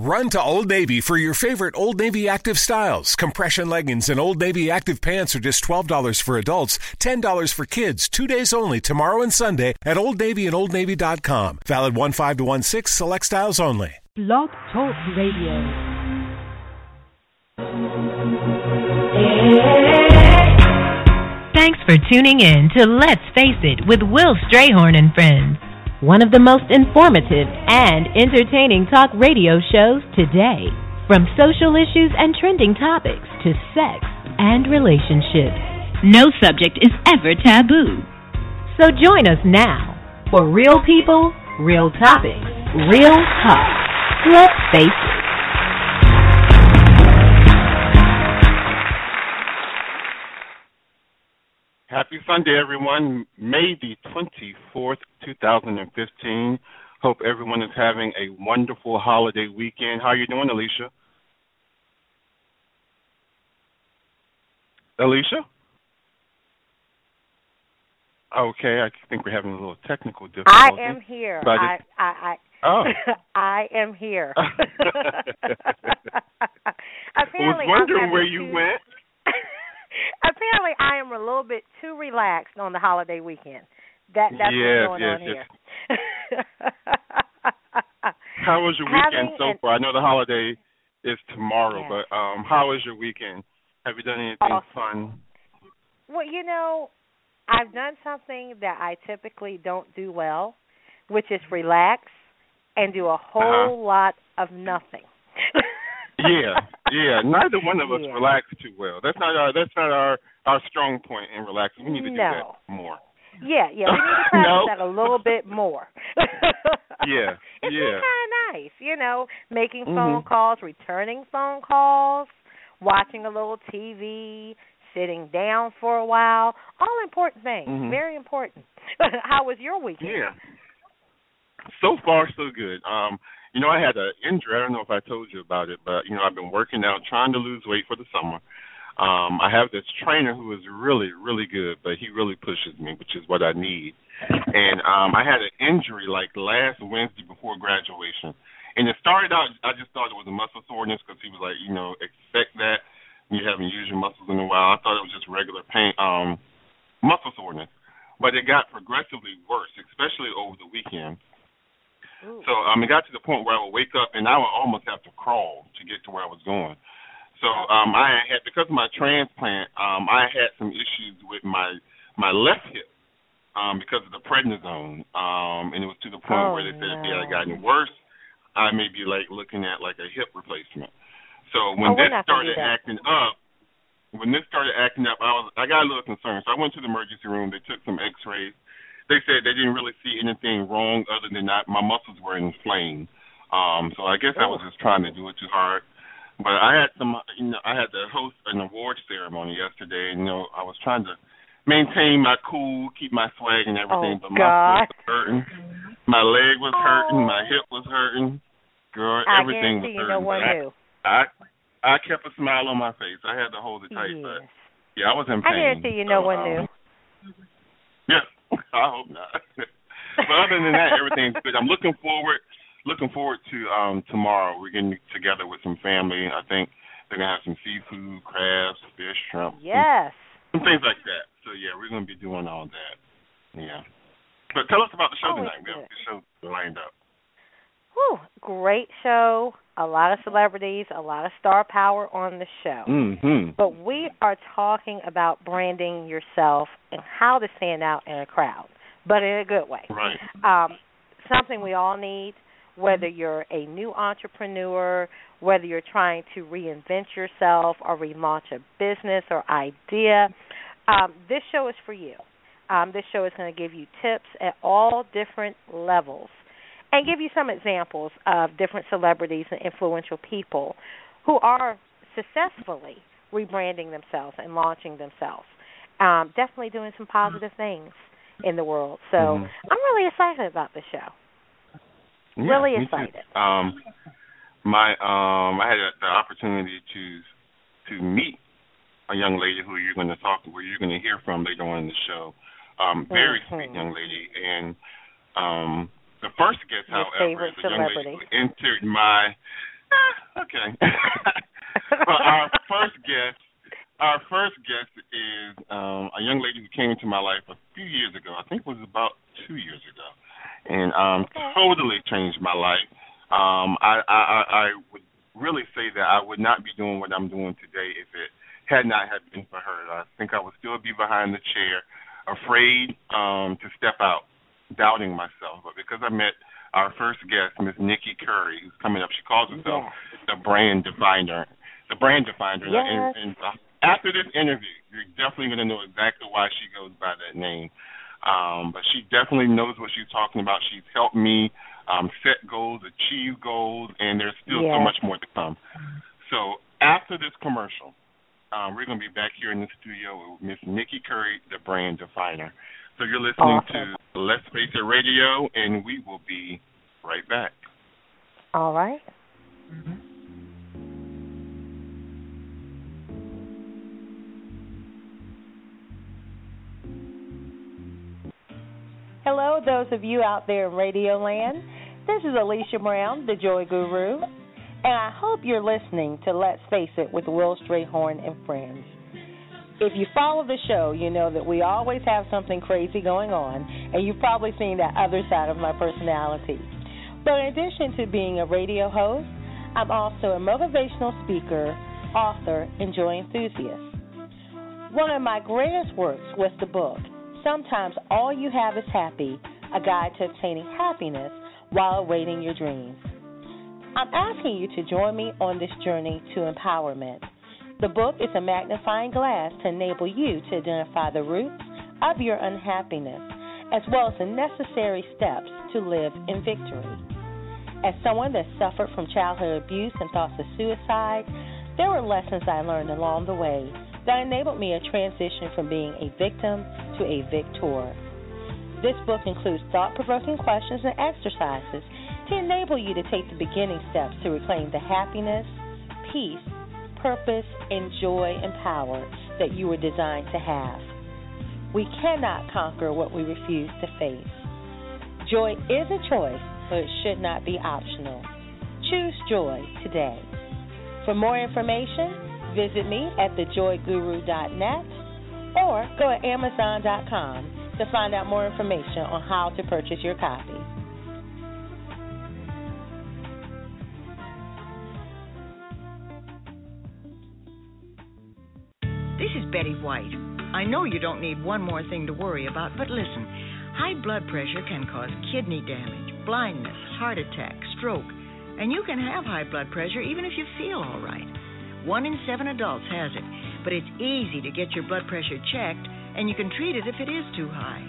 Run to Old Navy for your favorite Old Navy active styles. Compression leggings and Old Navy active pants are just $12 for adults, $10 for kids, two days only, tomorrow and Sunday at Old Navy and Old OldNavy.com. Valid 1 5 to 1 6, select styles only. Blog Talk Radio. Thanks for tuning in to Let's Face It with Will Strayhorn and Friends, one of the most informative and entertaining talk radio shows today. From social issues and trending topics to sex and relationships, no subject is ever taboo. So join us now for real people, real topics, real talk. Let's face it. Happy Sunday, everyone. May the 24th, 2015. Hope everyone is having a wonderful holiday weekend. How are you doing, Alicia? Alicia? Okay, I think we're having a little technical difficulty. I am here. But I, I, I, Oh. I am here. I was wondering where you went. Apparently, I am a little bit too relaxed on the holiday weekend. That that's Yes, what's going yes, on here. How was your weekend Having so an- far? I know the holiday is tomorrow, Yes. but um how was your weekend? Have you done anything Awesome. fun? Well, you know, I've done something that I typically don't do well, which is relax and do a whole lot of nothing. Yeah, yeah. Neither one of us Yeah. relax too well. That's not our that's not our our strong point in relaxing. We need to do No. that more. Yeah, yeah, we need to practice No. that a little bit more. Yeah, it's yeah. kind of nice, you know, making Mhm. phone calls, returning phone calls, watching a little TV, sitting down for a while. All important things, Mhm. very important. How was your weekend? Yeah. So far, so good. Um, you know, I had an injury. I don't know if I told you about it, but you know, I've been working out, trying to lose weight for the summer. Um, I have this trainer who is really, really good, but he really pushes me, which is what I need. And um, I had an injury like last Wednesday before graduation, and it started out. I just thought it was a muscle soreness because he was like, you know, expect that you haven't used your muscles in a while. I thought it was just regular pain, um, muscle soreness, but it got progressively worse, especially over the weekend. Ooh. So um, it got to the point where I would wake up and I would almost have to crawl to get to where I was going. So um, I had because of my transplant, um, I had some issues with my my left hip um, because of the prednisone, um, and it was to the point Oh, where they said if it no. had gotten worse, I may be like looking at like a hip replacement. So when Oh, this started acting up, when this started acting up, I was I got a little concerned. So I went to the emergency room. They took some X-rays. They said they didn't really see anything wrong other than that my muscles were inflamed. Um, so I guess I was just trying to do it too hard. But I had some, you know, I had to host an award ceremony yesterday, and you know, I was trying to maintain my cool, keep my swag and everything. Oh, but my God. foot was hurting, my leg was hurting, Oh. my hip was hurting. Girl, I everything was hurting. no one but I- knew. I I kept a smile on my face. I had to hold it tight, but yeah, I was in pain. I guarantee you no So, one um, knew. Yeah, I hope not. but other than that, everything's good. I'm looking forward looking forward to um tomorrow. We're getting together with some family. I think they're gonna have some seafood, crabs, fish, shrimp, Yes. some things like that. So yeah, we're gonna be doing all that. Yeah. But tell us about the show Always tonight. We have good. the show lined up. Whew, great show. A lot of celebrities, a lot of star power on the show. Mm-hmm. But we are talking about branding yourself and how to stand out in a crowd, but in a good way. Right. Um, something we all need, whether you're a new entrepreneur, whether you're trying to reinvent yourself or relaunch a business or idea. Um, this show is for you. Um, this show is going to give you tips at all different levels and give you some examples of different celebrities and influential people who are successfully rebranding themselves and launching themselves. Um, definitely doing some positive things in the world. So Mhm. I'm really excited about the show. Yeah, Really excited. Um, my um, I had the opportunity to to meet a young lady who you're going to talk to, where you're going to hear from later on in the show. Um, very Mhm. sweet young lady, and um, the first guest, Your however, is a young lady celebrity. who entered my Okay. well, our first guest, our first guest is um, a young lady who came into my life a few years ago. I think it was about two years ago, and um, okay. totally changed my life. Um, I, I, I would really say that I would not be doing what I'm doing today if it had not have been for her. I think I would still be behind the chair, afraid um, to step out, doubting myself. But because I met our first guest, Miss Nikki Curry, who's coming up, she calls herself the brand definer. The brand definer. Yes. And, and uh, after this interview, you're definitely going to know exactly why she goes by that name. Um, but she definitely knows what she's talking about. She's helped me um, set goals, achieve goals, and there's still yes. so much more to come. So after this commercial, um, we're going to be back here in the studio with Miss Nikki Curry, the brand definer. So you're listening awesome. to Let's Face It Radio, and we will be right back. All right. Mm-hmm. Hello, those of you out there in Radio Land. This is Alicia Brown, the Joy Guru. And I hope you're listening to Let's Face It with Will Strayhorn and friends. If you follow the show, you know that we always have something crazy going on, and you've probably seen that other side of my personality. But in addition to being a radio host, I'm also a motivational speaker, author, and joy enthusiast. One of my greatest works was the book, Sometimes All You Have Is Happy A Guide to Obtaining Happiness While Awaiting Your Dreams. I'm asking you to join me on this journey to empowerment. The book is a magnifying glass to enable you to identify the roots of your unhappiness, as well as the necessary steps to live in victory. As someone that suffered from childhood abuse and thoughts of suicide, there were lessons I learned along the way that enabled me to transition from being a victim to a victor. This book includes thought provoking questions and exercises to enable you to take the beginning steps to reclaim the happiness, peace, purpose, and joy and power that you were designed to have. We cannot conquer what we refuse to face. Joy is a choice, but it should not be optional. Choose joy today. For more information, visit me at thejoyguru.net or go to amazon.com to find out more information on how to purchase your copy. This is Betty White. I know you don't need one more thing to worry about, but listen high blood pressure can cause kidney damage, blindness, heart attack, stroke, and you can have high blood pressure even if you feel all right. One in seven adults has it, but it's easy to get your blood pressure checked, and you can treat it if it is too high.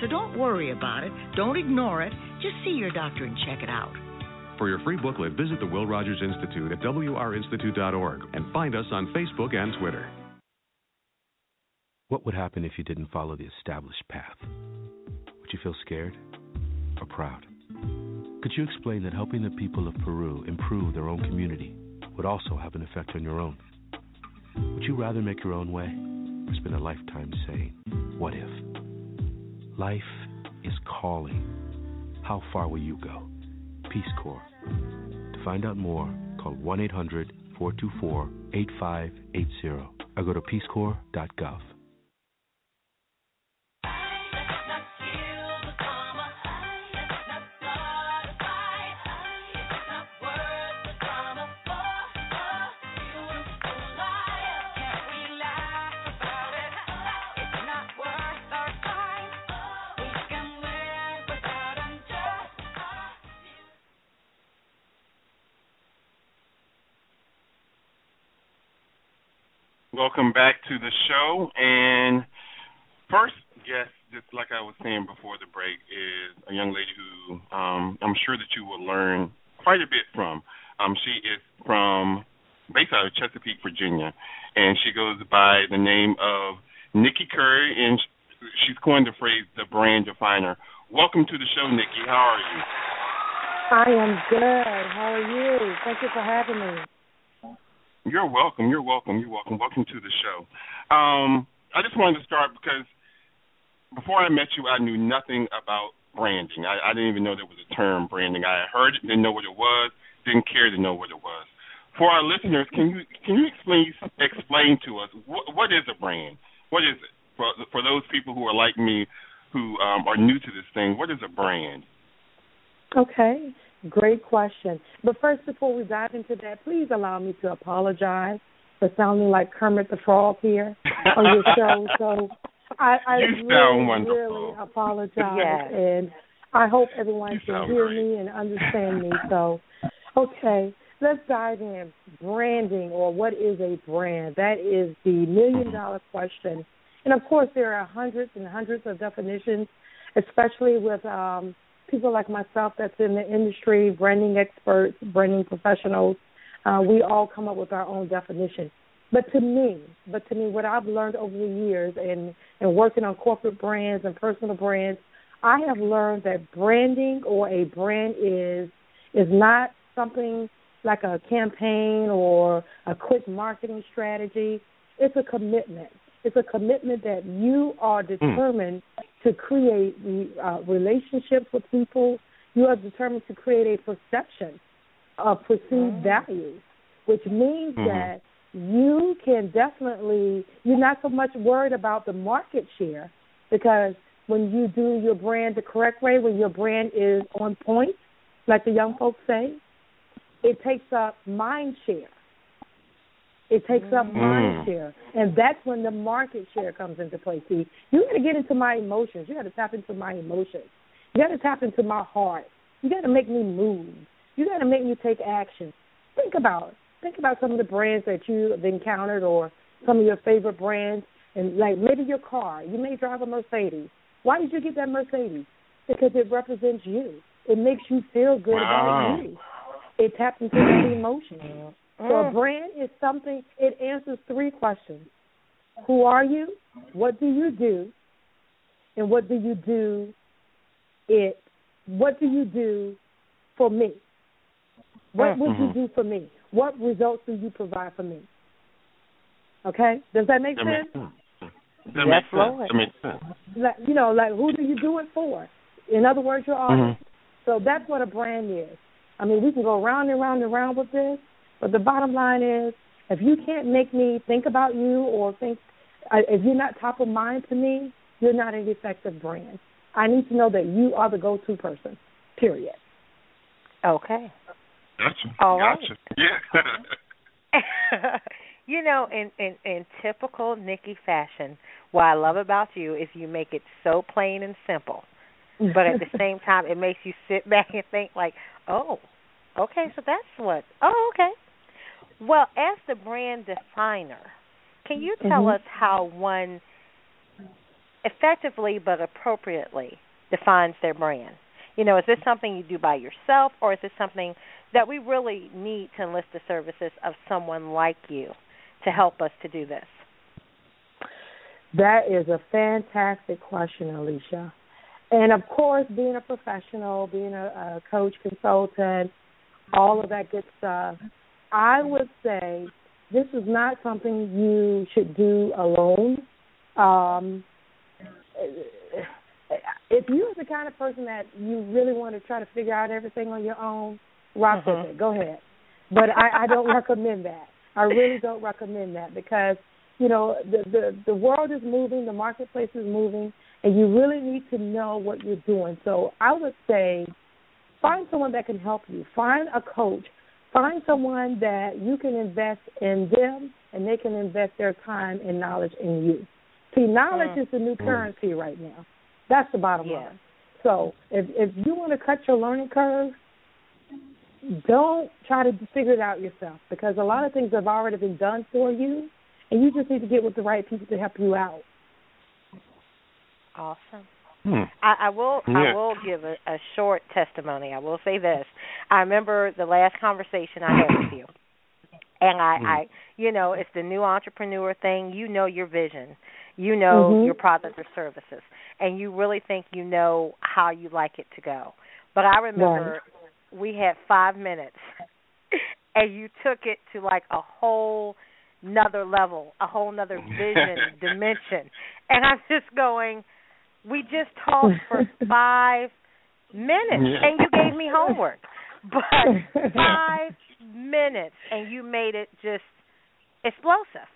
So don't worry about it, don't ignore it, just see your doctor and check it out. For your free booklet, visit the Will Rogers Institute at wrinstitute.org and find us on Facebook and Twitter. What would happen if you didn't follow the established path? Would you feel scared or proud? Could you explain that helping the people of Peru improve their own community would also have an effect on your own? Would you rather make your own way or spend a lifetime saying, What if? Life is calling. How far will you go? Peace Corps. To find out more, call 1 800 424 8580 or go to peacecorps.gov. Welcome back to the show. And first guest, just like I was saying before the break, is a young lady who um, I'm sure that you will learn quite a bit from. Um, she is from based out of Chesapeake, Virginia, and she goes by the name of Nikki Curry, and she's coined the phrase "the brand definer." Welcome to the show, Nikki. How are you? I am good. How are you? Thank you for having me. You're welcome. You're welcome. You're welcome. Welcome to the show. Um, I just wanted to start because before I met you, I knew nothing about branding. I, I didn't even know there was a term branding. I heard it, didn't know what it was, didn't care to know what it was. for our listeners, can you can you explain explain to us what what is a brand? What is it for for those people who are like me, who um, are new to this thing? What is a brand? Okay, great question. But first, before we dive into that, please allow me to apologize for sounding like Kermit the Frog here on your show. So I, I you really, really apologize, yes. and I hope everyone You can hear great. me and understand me. So, okay, let's dive in. Branding, or what is a brand? That is the million dollar question. And of course, there are hundreds and hundreds of definitions, especially with um, people like myself that's in the industry, branding experts, branding professionals. Uh, we all come up with our own definition. But to me, but to me, what I've learned over the years and and working on corporate brands and personal brands, I have learned that branding or a brand is is not something like a campaign or a quick marketing strategy. It's a commitment. It's a commitment that you are determined to create uh, relationships with people. You are determined to create a perception of perceived value, which means Mhm. that you can definitely you're not so much worried about the market share because when you do your brand the correct way, when your brand is on point, like the young folks say, it takes up mind share. It takes up mind Mm. share, and that's when the market share comes into play. See, you got to get into my emotions. You got to tap into my emotions. You got to tap into my heart. You got to make me move. You got to make me take action. Think about it. Think about some of the brands that you have encountered, or some of your favorite brands, and like maybe your car. You may drive a Mercedes. Why did you get that Mercedes? Because it represents you. It makes you feel good Wow. about you. It taps into that emotion. So a Mm. brand is something. It answers three questions: Who are you? What do you do? And what do you do? It. What do you do for me? What would you Mhm. do for me? What results do you provide for me? Okay, does that make That sense? makes sense. That makes sense. Lord. That makes sense. Like you know, like who do you do it for? In other words, your audience. So that's what a brand is. I mean, we can go round and round and round with this, but the bottom line is, if you can't make me think about you or think, uh, if you're not top of mind to me, you're not an effective brand. I need to know that you are the go-to person. Period. Okay. Gotcha. All right. gotcha. Yeah. you know, in, in in typical Nikki fashion, what I love about you is you make it so plain and simple, but at the same time, it makes you sit back and think like, oh, okay, so that's what. Oh, okay. Well, as the brand definer, can you tell Mhm. us how one effectively but appropriately defines their brand? You know, is this something you do by yourself, or is this something that we really need to enlist the services of someone like you to help us to do this? That is a fantastic question, Alicia. And of course, being a professional, being a, a coach, consultant, all of that good stuff, I would say this is not something you should do alone. Um, if you're the kind of person that you really want to try to figure out everything on your own, rock Mhm. with it. Go ahead. But I, I don't recommend that. I really don't recommend that because you know the, the the world is moving, the marketplace is moving, and you really need to know what you're doing. So I would say find someone that can help you. Find a coach. Find someone that you can invest in them, and they can invest their time and knowledge in you. See, knowledge Mm. is the new currency right now. That's the bottom Yeah. line. So if if you want to cut your learning curve, don't try to figure it out yourself because a lot of things have already been done for you, and you just need to get with the right people to help you out. Awesome. Hmm. I, I will Yeah. I will give a, a short testimony. I will say this. I remember the last conversation I had with you. And I, Hmm. I you know, it's the new entrepreneur thing. You know your vision. You know Mhm. your product or services. And you really think you know how you like it to go. But I remember we had five minutes and you took it to like a whole another level, a whole nother vision, dimension. And I'm just going, we just talked for five minutes and you gave me homework. but five minutes and you made it just explosive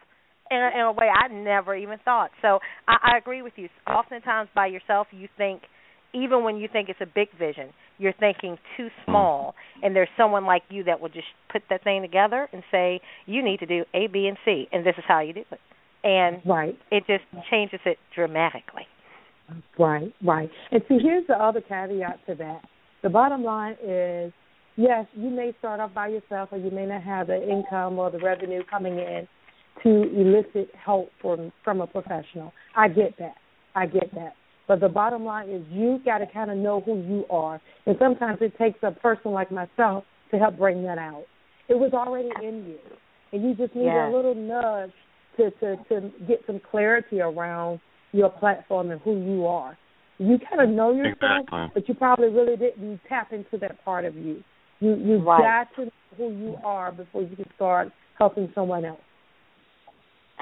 in a, in a way I never even thought. So I, I agree with you. Oftentimes by yourself, you think even when you think it's a big vision, you're thinking too small, and there's someone like you that will just put that thing together and say, "You need to do A, B, and C, and this is how you do it." And right. it just changes it dramatically. Right, right. And see, here's the other caveat to that. The bottom line is, yes, you may start off by yourself, or you may not have the income or the revenue coming in to elicit help from from a professional. I get that. I get that. But the bottom line is you got to kind of know who you are. And sometimes it takes a person like myself to help bring that out. It was already in you. And you just need yes. a little nudge to, to, to get some clarity around your platform and who you are. You kind of know yourself, exactly. but you probably really didn't tap into that part of you. You you right. got to know who you are before you can start helping someone else.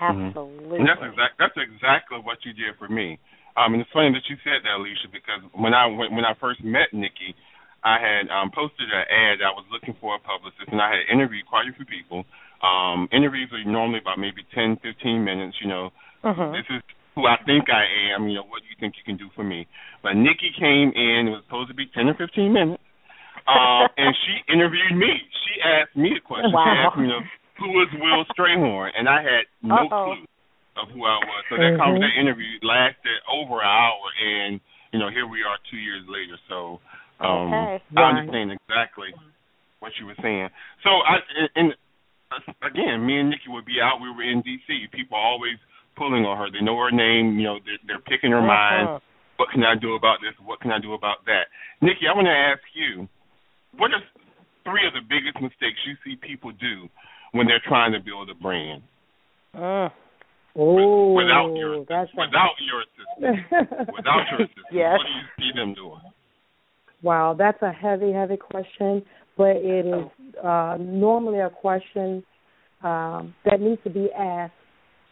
Absolutely. And that's exact. That's exactly what you did for me. Um, and it's funny that you said that, Alicia, because when I when, when I first met Nikki, I had um, posted an ad. I was looking for a publicist, and I had interviewed quite a few people. Um, interviews are normally about maybe ten, fifteen minutes. You know, uh-huh. this is who I think I am. You know, what do you think you can do for me? But Nikki came in. It was supposed to be ten or fifteen minutes, um, and she interviewed me. She asked me a question. Wow. She asked me, you know, who is Will Strayhorn, and I had no Uh-oh. clue of who I was. So that Mhm. conversation interview lasted over an hour, and you know, here we are two years later. So um, Okay. I understand exactly what you were saying. So I and, and again, me and Nikki would be out. We were in D.C. People always pulling on her. They know her name. You know, they're, they're picking her mind. Uh-huh. What can I do about this? What can I do about that? Nikki, I want to ask you, what are three of the biggest mistakes you see people do when they're trying to build a brand Mm. Oh, without your a- without your assistance? Without your assistance, Yes. what do you see them doing? Wow, that's a heavy, heavy question, but it is uh, normally a question um, that needs to be asked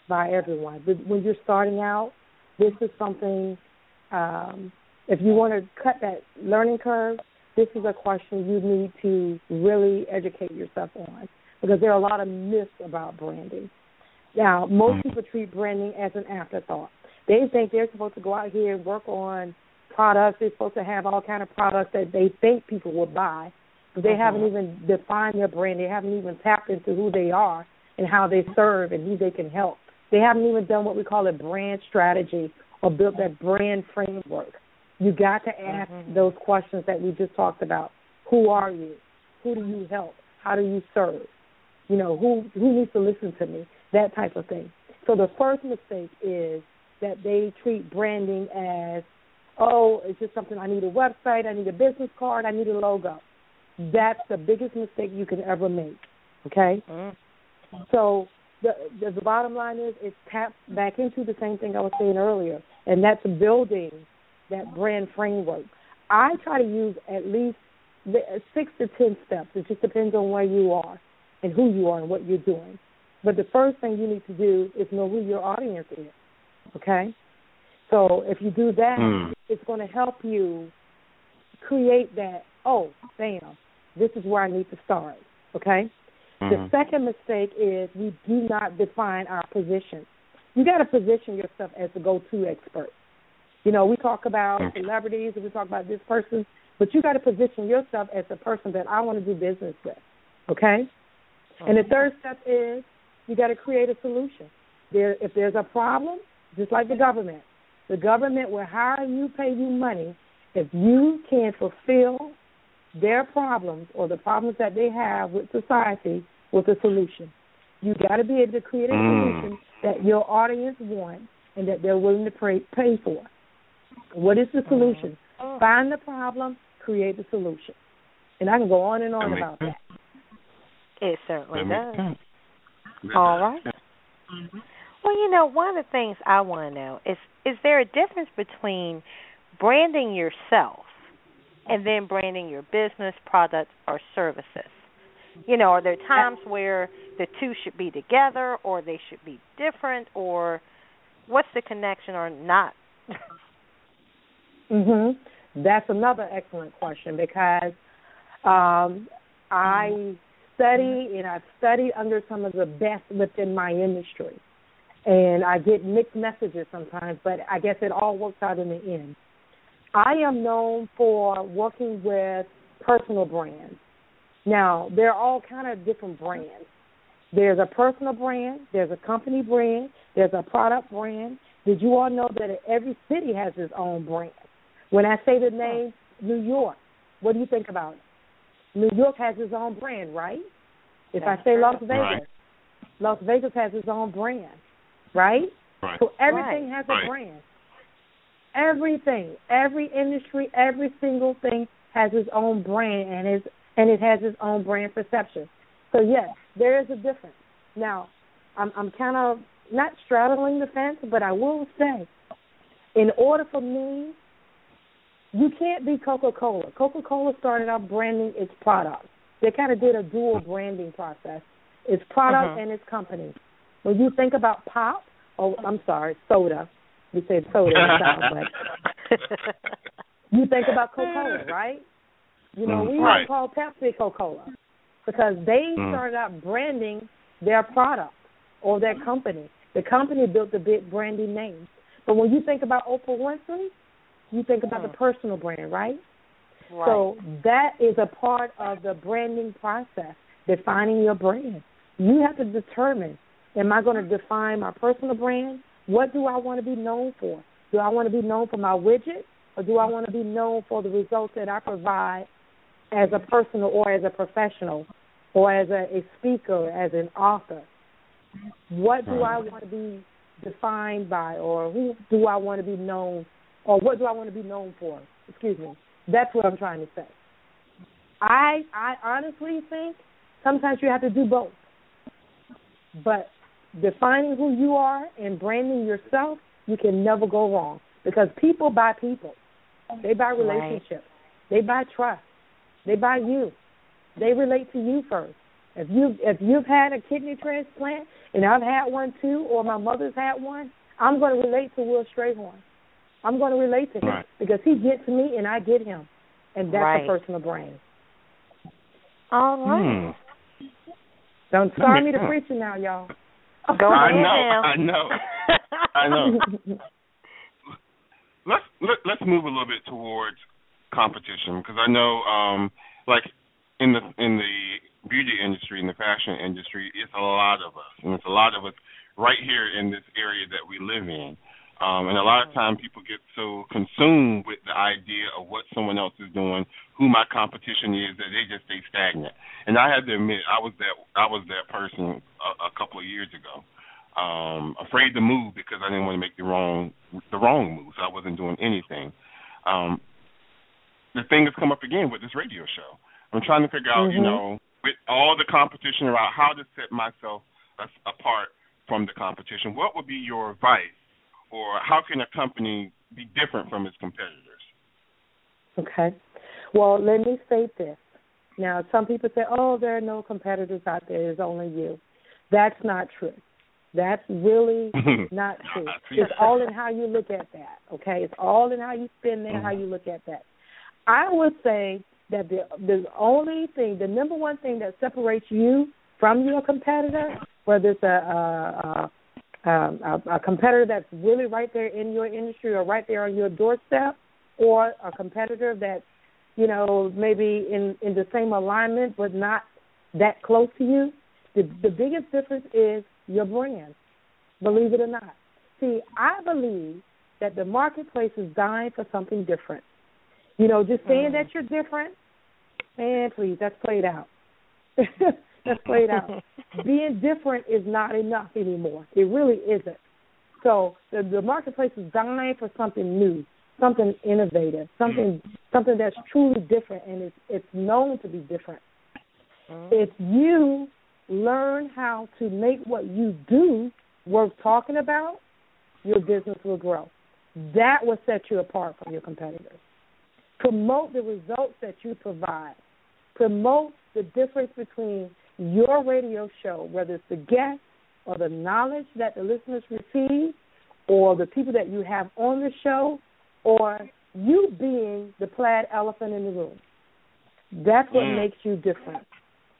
by everyone. But when you're starting out, this is something. Um, if you want to cut that learning curve, this is a question you need to really educate yourself on because there are a lot of myths about branding. Now, most people treat branding as an afterthought. They think they're supposed to go out here and work on products. They're supposed to have all kind of products that they think people will buy, but they haven't even defined their brand. They haven't even tapped into who they are and how they serve and who they can help. They haven't even done what we call a brand strategy or built that brand framework. You got to ask those questions that we just talked about. Who are you? Who do you help? How do you serve? You know, who who needs to listen to me? That type of thing. So the first mistake is that they treat branding as, oh, it's just something I need a website, I need a business card, I need a logo. That's the biggest mistake you can ever make. Okay? Mm. So the, the bottom line is it taps back into the same thing I was saying earlier, and that's building that brand framework. I try to use at least six to ten steps. It just depends on where you are and who you are and what you're doing. But the first thing you need to do is know who your audience is. Okay? So if you do that, Mm. it's going to help you create that, oh, damn, this is where I need to start. Okay? The Mhm. second mistake is we do not define our position. You got to position yourself as the go-to expert. You know, we talk about Mhm. celebrities and we talk about this person, but you got to position yourself as the person that I want to do business with. Okay? And the third step is you got to create a solution. There, if there's a problem, just like the government, the government will hire you, pay you money if you can fulfill their problems or the problems that they have with society with a solution. You got to be able to create a Mm. solution that your audience wants and that they're willing to pay, pay for. What is the solution? Find the problem, create the solution. And I can go on and on That about sense. that. It certainly That does. All right. That All does. right. Well, you know, one of the things I want to know is is there a difference between branding yourself and then branding your business, product, or services? You know, are there times where the two should be together or they should be different or what's the connection or not? Mhm. That's another excellent question because Um, I study and I've studied under some of the best within my industry. And I get mixed messages sometimes, but I guess it all works out in the end. I am known for working with personal brands. Now, they're all kind of different brands. There's a personal brand, there's a company brand, there's a product brand. Did you all know that every city has its own brand? When I say the name New York, what do you think about it? New York has its own brand, right? If That's I say Las Right. Vegas, Las Vegas has its own brand, right? Right. So everything Right. has a Right. brand. Everything, every industry, every single thing has its own brand and is and it has its own brand perception. So yes, there is a difference. Now, I'm I'm kind of not straddling the fence, but I will say, in order for me, you can't be Coca Cola. Coca Cola started out branding its product. They kind of did a dual branding process. Its product Mhm. and its company. When you think about pop, oh, I'm sorry, soda. We say soda in the South, but you think about Coca-Cola, right? You know, Mm, we right. call Pepsi Coca-Cola because they Mm. started out branding their product or their company. The company built a big branding name. But when you think about Oprah Winfrey, you think about the personal brand, right? Right. So that is a part of the branding process, defining your brand. You have to determine, am I going to define my personal brand? What do I want to be known for? Do I want to be known for my widget or do I want to be known for the results that I provide as a personal or as a professional or as a, a speaker, as an author? What do I want to be defined by or who do I want to be known or what do I want to be known for? Excuse me. That's what I'm trying to say. I I honestly think sometimes you have to do both. But defining who you are and branding yourself, you can never go wrong because people buy people. They buy relationships. They buy trust. They buy you. They relate to you first. If you if you've had a kidney transplant and I've had one too, or my mother's had one, I'm going to relate to Will Strayhorn. I'm going to relate to him Right. because he gets me and I get him, and that's Right. a personal brand. All Hmm. Don't start me to preaching now, y'all. Go I ahead know, now. I know. I know. let's let, let's move a little bit towards competition because I know, um, like in the in the beauty industry, in the fashion industry, it's a lot of us, and it's a lot of us right here in this area that we live in. Um, and a lot of time people get so consumed with the idea of what someone else is doing, who my competition is, that they just stay stagnant. And I have to admit, I was that I was that person a, a couple of years ago, um, afraid to move because I didn't want to make the wrong the wrong moves. I wasn't doing anything. Um, the thing has come up again with this radio show. I'm trying to figure out, you Mhm. know, with all the competition around, how to set myself apart from the competition. What would be your advice, or how can a company be different from its competitors? Okay. Well, let me state this. Now, some people say, oh, there are no competitors out there, it's only you. That's not true. That's really not true. It's all in how you look at that, okay? It's all in how you spin there, how mm-hmm. you look at that. I would say that the the only thing, the number one thing that separates you from your competitor, whether it's a, a, a, um, a, a competitor that's really right there in your industry or right there on your doorstep, or a competitor that's you know maybe in in the same alignment but not that close to you, the the biggest difference is your brand. Believe it or not. See, I believe that the marketplace is dying for something different. You know, just saying that you're different, man, please, that's played out. that's played out. Being different is not enough anymore. It really isn't. So the, the marketplace is dying for something new, something innovative, something something that's truly different, and it's it's known to be different. Mm-hmm. If you learn how to make what you do worth talking about, your business will grow. That will set you apart from your competitors. Promote the results that you provide. Promote the difference between your radio show, whether it's the guest or the knowledge that the listeners receive, or the people that you have on the show, or you being the plaid elephant in the room. That's what Mm. makes you different.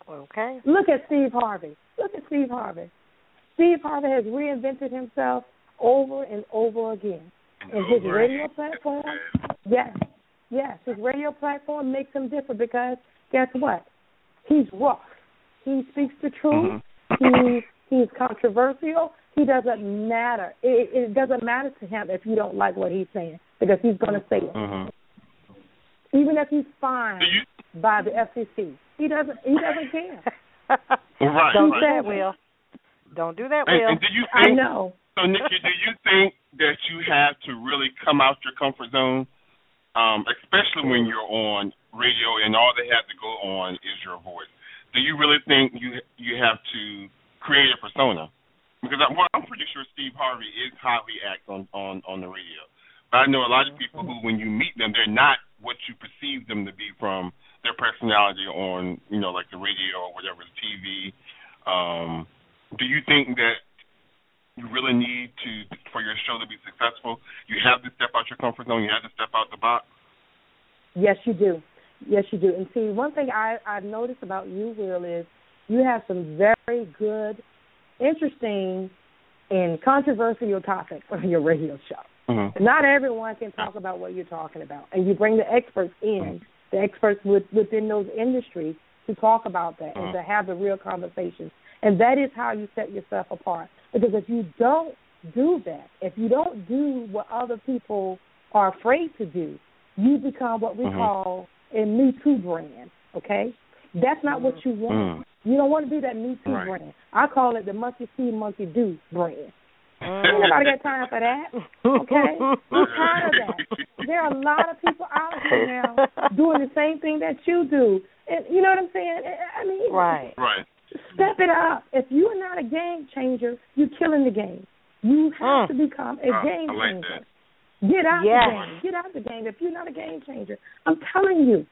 Okay. Look at Steve Harvey. Look at Steve Harvey. Steve Harvey has reinvented himself over and over again. And his radio platform, yes, yes, his radio platform makes him different because guess what? He's rough. He speaks the truth. Mhm. He he's controversial. He doesn't matter. It, it doesn't matter to him if you don't like what he's saying because he's going to say it, Mhm. even if he's fined you? by the FCC. He doesn't. He doesn't care. Right. Don't right. do that, Will. Don't do that, Will. and do you I know. So, Nikki, do you think that you have to really come out your comfort zone, um, especially when you're on radio and all they have to go on is your voice? Do you really think you you have to create a persona? Because I'm, well, I'm pretty sure Steve Harvey is how he acts on on on the radio. But I know a lot of people who, when you meet them, they're not what you perceive them to be from their personality on, you know, like the radio or whatever, the TV. Um, do you think that you really need to for your show to be successful? You have to step out your comfort zone. You have to step out the box. Yes, you do. Yes, you do. And see, one thing I I've noticed about you, Will, is you have some very good, interesting, and controversial topics on your radio show. Mm-hmm. Not everyone can talk about what you're talking about, and you bring the experts in, the experts with, within those industries to talk about that and to have the real conversations. And that is how you set yourself apart. Because if you don't do that, if you don't do what other people are afraid to do, you become what we Mhm. call a Me Too brand. Okay, that's not what you want. Mm. You don't want to be that Me Too Right. brand. I call it the monkey see, monkey do brand. Mm. Ain't nobody got time for that. Okay, I'm tired of that. There are a lot of people out here now doing the same thing that you do, and you know what I'm saying. I mean, Right. Right. Step it up. If you are not a game changer, you're killing the game. You have Mm. to become a Uh, game I like changer. that. Get out Yes. the game. Get out the game. If you're not a game changer, I'm telling you,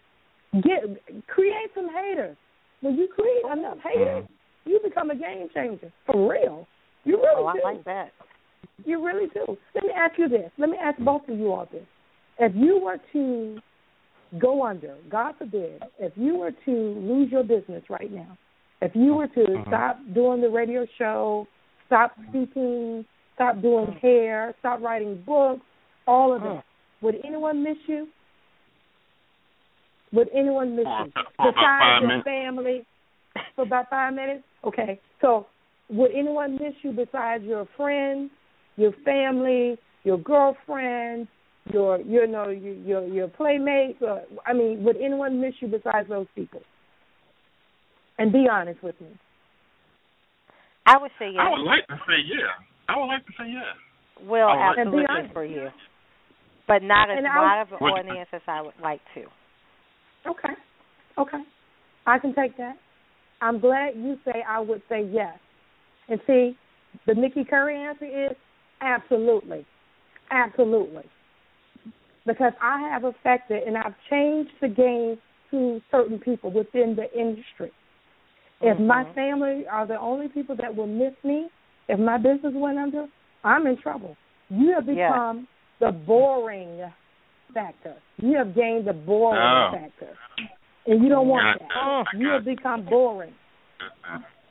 get create some haters. When you create enough haters, you become a game changer for real. You really Oh, I do. like that. You really do. Let me ask you this. Let me ask both of you all this. If you were to go under, God forbid, if you were to lose your business right now, if you were to Mhm. stop doing the radio show, stop speaking, stop doing hair, stop writing books, all of mm. that, would anyone miss you? Would anyone miss you? for Besides your family? For about five minutes? Okay. So would anyone miss you besides your friends, your family, your girlfriend, your you know your your, your playmates? Or, I mean, would anyone miss you besides those people? And be honest with me. I would say yes. I would like to say yeah. I would like to say yes. Well, I would like- And be absolutely honest. for you, but not as And I wide of an Would- audience as I would like to. Okay. Okay. I can take that. I'm glad you say I would say yes. And see, the Nikki Curry answer is absolutely. Absolutely. Because I have affected and I've changed the game to certain people within the industry. If my Mhm. family are the only people that will miss me, if my business went under, I'm in trouble. You have Yeah. become the boring factor. You have gained the boring Oh. factor. And you don't want that. that. You have become boring.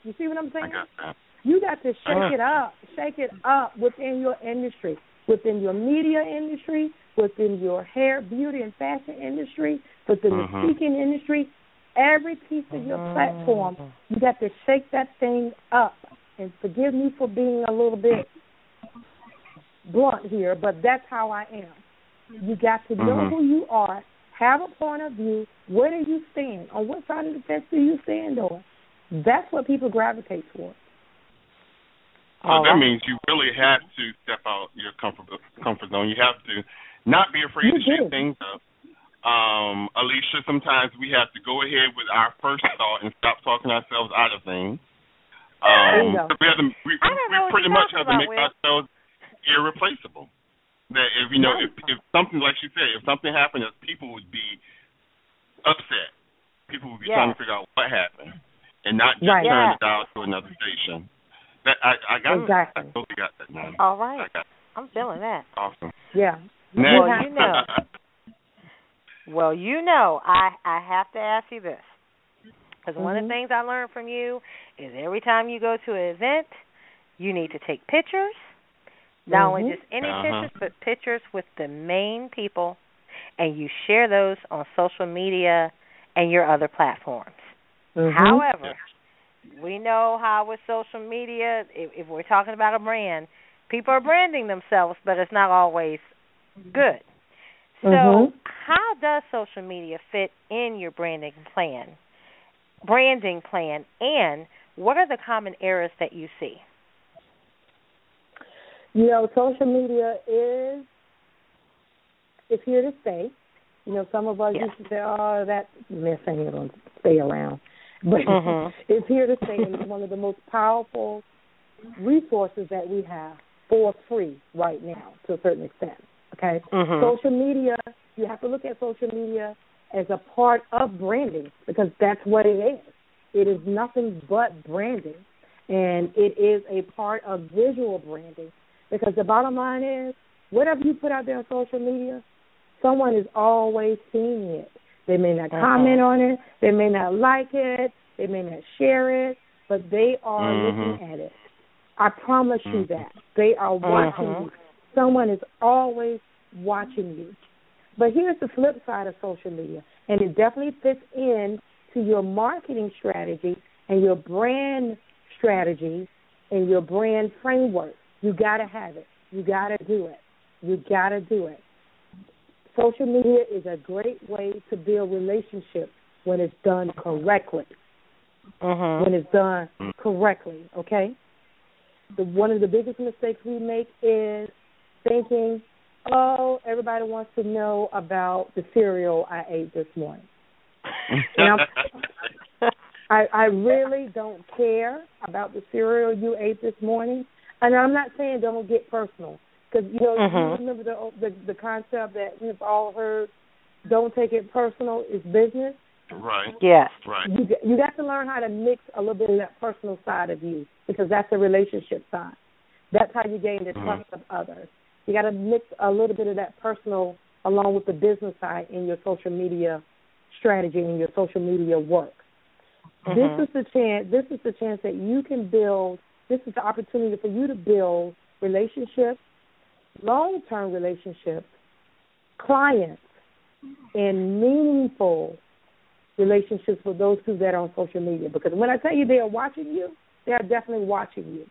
You see what I'm saying? got. You got to shake Uh. it up, shake it up within your industry, within your media industry, within your hair, beauty, and fashion industry, within Mhm. the speaking industry. Every piece of your platform, you got to shake that thing up. And forgive me for being a little bit blunt here, but that's how I am. You got to know Mhm. who you are, have a point of view. Where do you stand? On what side of the fence do you stand on? That's what people gravitate towards. So All that right. means you really have to step out your comfort comfort zone. You have to not be afraid You to shake things up. Um, Alicia, sometimes we have to go ahead with our first thought and stop talking ourselves out of things. Um, we have to, we, I don't know we what pretty you're much talking have to about, make Will. ourselves irreplaceable. That if you know if if something like she said, if something happened, that people would be upset. People would be Yeah. trying to figure out what happened, and not just Right. turn Yeah. the dial to another station. That I I got Exactly. I totally got that now. All I got I'm feeling that. awesome. Yeah. Next. Well, you know. Well, you know, I I have to ask you this because mm-hmm. one of the Mm-hmm. things I learned from you is every time you go to an event, you need to take pictures. Not mm-hmm. only just any uh-huh. pictures, but pictures with the main people, and you share those on social media and your other platforms. Mm-hmm. However, we know how with social media, if, if we're talking about a brand, people are branding themselves, but it's not always good. So, Mhm. how does social media fit in your branding plan? Branding plan, and what are the common errors that you see? You know, social media is is here to stay. You know, some of us Yes. used to say, "Oh, that mess ain't gonna stay around," but Mhm. it's here to stay, and it's one of the most powerful resources that we have for free right now, to a certain extent. Okay, Mhm. social media. You have to look at social media as a part of branding because that's what it is. It is nothing but branding, and it is a part of visual branding. Because the bottom line is, whatever you put out there on social media, someone is always seeing it. They may not Mhm. comment on it, they may not like it, they may not share it, but they are Mhm. looking at it. I promise you Mhm. that. They are watching Mhm. you. Someone is always watching you. But here's the flip side of social media, and it definitely fits in to your marketing strategy and your brand strategy and your brand framework. You got to have it. You got to do it. You got to do it. Social media is a great way to build relationships when it's done correctly. Mhm. When it's done correctly, okay? The one of the biggest mistakes we make is thinking, "Oh, everybody wants to know about the cereal I ate this morning." I, I really don't care about the cereal you ate this morning. And I'm not saying don't get personal, because you know Mhm. you remember the, the the concept that we've all heard: don't take it personal. It's business. right. Yes. Right. You got- you got to learn how to mix a little bit of that personal side of you, because that's the relationship side. That's how you gain the Mhm. trust of others. You got to mix a little bit of that personal along with the business side in your social media strategy and your social media work. Mhm. This is the chance. This is the chance that you can build. This is the opportunity for you to build relationships, long-term relationships, clients, and meaningful relationships with those who that are on social media. Because when I tell you they are watching you, they are definitely watching you.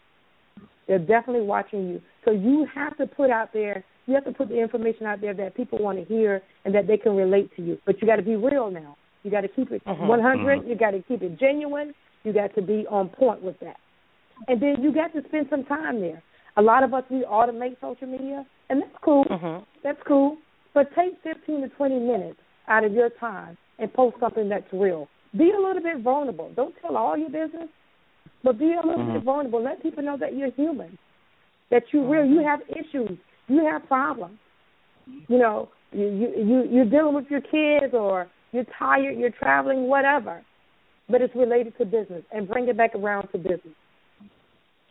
They're definitely watching you. So you have to put out there. You have to put the information out there that people want to hear and that they can relate to you. But you got to be real now. You got to keep it Mhm. 100. You got to keep it genuine. You got to be on point with that. And then you got to spend some time there. A lot of us we automate social media, and that's cool. Mhm. That's cool. But take 15 to 20 minutes out of your time and post something that's real. Be a little bit vulnerable. Don't tell all your business, but be a little Mhm. bit vulnerable. Let people know that you're human, that you're real. You have issues. You have problems. You know, you you you you're dealing with your kids, or you're tired, you're traveling, whatever. But it's related to business, and bring it back around to business.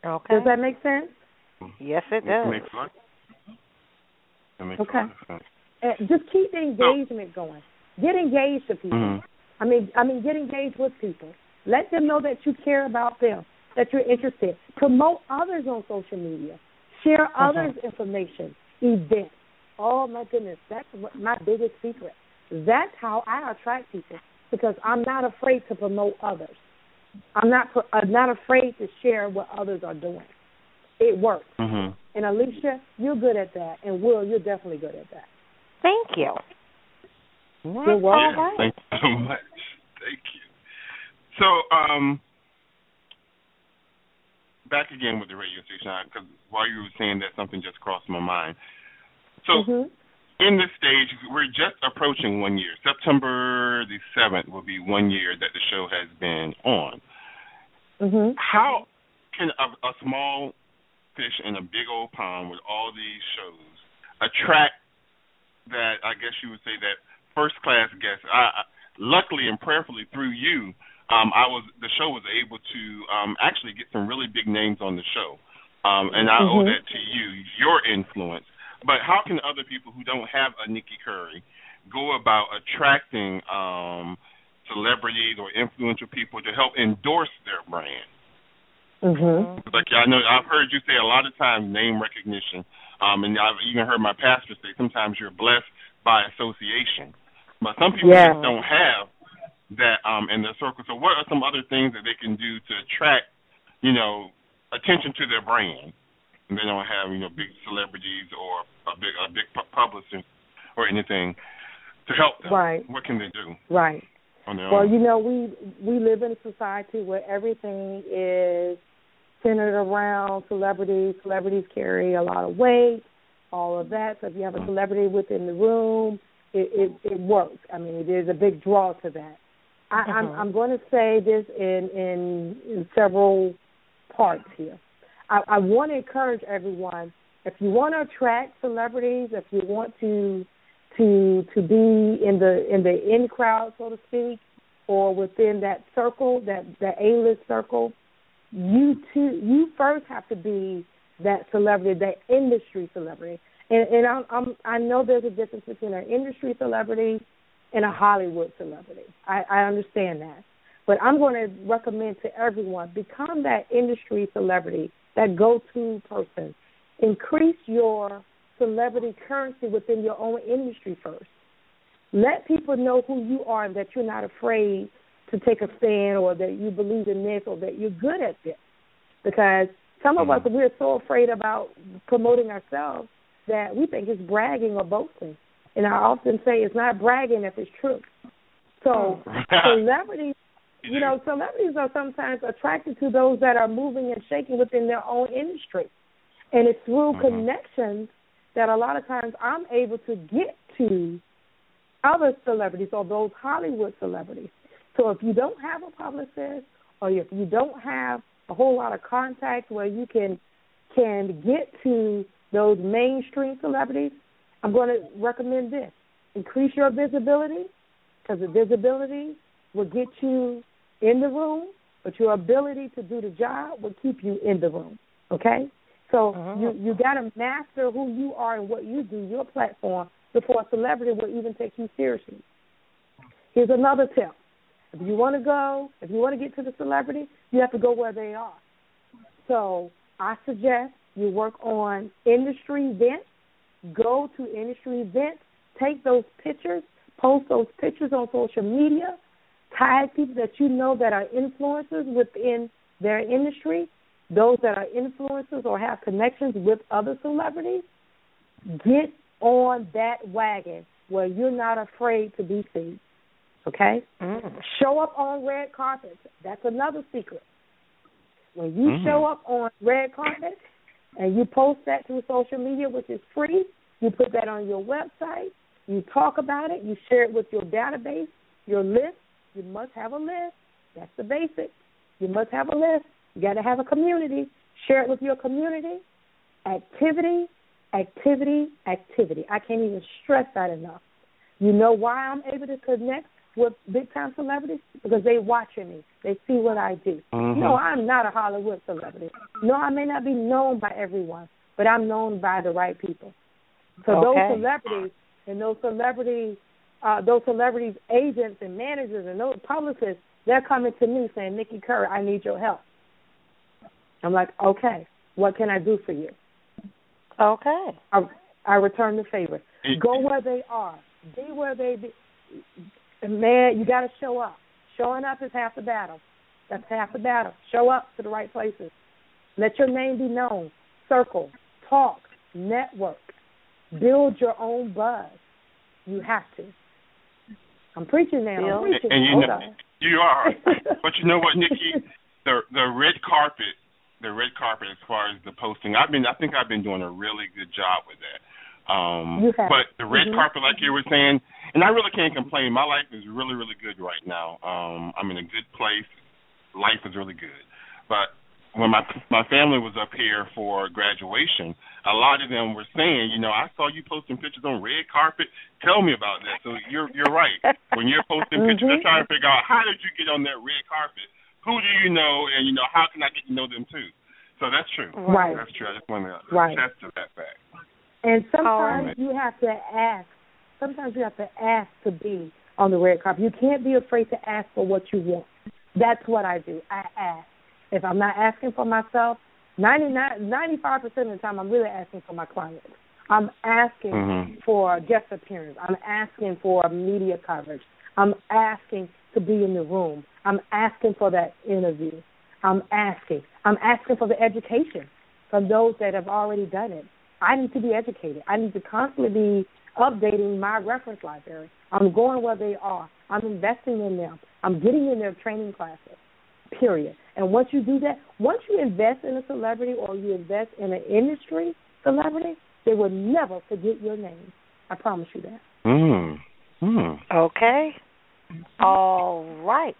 Okay. Does that make sense? Yes, it It does. makes a. It makes Okay. a lot of sense. And just keep the engagement going. Get engaged with people. Mhm. I mean, I mean, get engaged with people. Let them know that you care about them, that you're interested. Promote others on social media. Share others' information, events. Oh my goodness, that's my biggest secret. That's how I attract people because I'm not afraid to promote others. I'm not. I'm not afraid to share what others are doing. It works. Mhm. And Alicia, you're good at that, and Will, you're definitely good at that. Thank you. You're welcome. Yeah, thank you so much. Thank you. So, um, back again with the radio station, because while you were saying that, something just crossed my mind. So, Mhm. In this stage, we're just approaching one year. September the 7th will be one year that the show has been on. Mhm. How can a, a small fish in a big old pond with all these shows attract that? I guess you would say that first class guests. I, I, luckily and prayerfully through you, um, I was the show was able to um, actually get some really big names on the show, um, and I owe Mhm. that to you, your influence. But how can other people who don't have a Nikki Curry go about attracting um, celebrities or influential people to help endorse their brand? Mhm. Like I know I've heard you say a lot of times name recognition, um, and I've even heard my pastor say sometimes you're blessed by association, but some people Yeah. just don't have that um, in their circle. So what are some other things that they can do to attract, you know, attention to their brand? And they don't have you know big celebrities or a big a big pu- publicist or anything to help them. Right. What can they do Right. Well, own? you know, we we live in a society where everything is centered around celebrities. Celebrities carry a lot of weight, all of that. So if you have a celebrity within the room, it it, it works. I mean, there's a big draw to that. I, I'm Mhm. I'm going to say this in in, in several parts here. I, I want to encourage everyone if you want to attract celebrities, if you want to to to be in the in the in crowd, so to speak, or within that circle, that that A list circle, you too you first have to be that celebrity, that industry celebrity. And and I'm, I'm I know there's a difference between an industry celebrity and a Hollywood celebrity. I, I understand that. But I'm going to recommend to everyone become that industry celebrity, that go to person. Increase your celebrity currency within your own industry first. Let people know who you are and that you're not afraid to take a stand or that you believe in this or that you're good at this. Because some of us mm-hmm. we're so afraid about promoting ourselves that we think it's bragging or boasting. And I often say it's not bragging if it's true. So celebrities you know, celebrities are sometimes attracted to those that are moving and shaking within their own industry. And it's through Mhm. connections that a lot of times I'm able to get to other celebrities or those Hollywood celebrities. So if you don't have a publicist or if you don't have a whole lot of contacts where you can can get to those mainstream celebrities, I'm going to recommend this. Increase your visibility because the visibility will get you in the room, but your ability to do the job will keep you in the room. Okay? So Mhm. you you got to master who you are and what you do, your platform, before a celebrity will even take you seriously. Here's another tip: if you want to go, if you want to get to the celebrity, you have to go where they are. So I suggest you work on industry events. Go to industry events. Take those pictures. Post those pictures on social media. Tag people that you know that are influencers within their industry. Those that are influencers or have connections with other celebrities. Get on that wagon where you're not afraid to be seen. Okay? Mm. Show up on red carpets. That's another secret. When you Mm. show up on red carpet and you post that through social media, which is free, you put that on your website, you talk about it, you share it with your database, your list. You must have a list. That's the basic. You must have a list. You got to have a community. Share it with your community. Activity, activity, activity. I can't even stress that enough. You know why I'm able to connect with big time celebrities? Because they watching me. They see what I do. Mhm. No, I'm not a Hollywood celebrity. No, I may not be known by everyone, but I'm known by the right people. So Okay. those celebrities and those celebrities, uh, those celebrities, agents and managers and those publicists, they're coming to me saying, "Nikki Curry, I need your help." I'm like, "Okay, what can I do for you?" Okay. I, I return the favor. Go where they are. Be where they be. Man, you got to show up. Showing up is half the battle. That's half the battle. Show up to the right places. Let your name be known. Circle, talk, network, build your own buzz. You have to. I'm preaching now. I'm preaching. and you Hold know, on. you are. but you know what, Nikki? The the red carpet, the red carpet. As far as the posting, I've been. I think I've been doing a really good job with that. Um, You have. but the red Mhm. carpet, like you were saying, and I really can't complain. My life is really, really good right now. Um, I'm in a good place. Life is really good. But when my my family was up here for graduation, a lot of them were saying, you know, I saw you posting pictures on red carpet. Tell me about that. So you're you're right. When you're posting pictures, Mhm. they're trying to figure out how did you get on that red carpet? Who do you know? And you know, how can I get to know them too? So that's true. Right. That's true. I just want to Right. attest to that fact. And sometimes you have to ask sometimes you have to ask to be on the red carpet. You can't be afraid to ask for what you want. That's what I do. I ask. If I'm not asking for myself, 99, 95% of the time I'm really asking for my clients. I'm asking mm-hmm. for guest appearance. I'm asking for media coverage. I'm asking to be in the room. I'm asking for that interview. I'm asking. I'm asking for the education from those that have already done it. I need to be educated. I need to constantly be updating my reference library. I'm going where they are. I'm investing in them. I'm getting in their training classes. Period. And once you do that, once you invest in a celebrity or you invest in an industry celebrity, they will never forget your name. I promise you that. Mm. Mm. Okay. All right.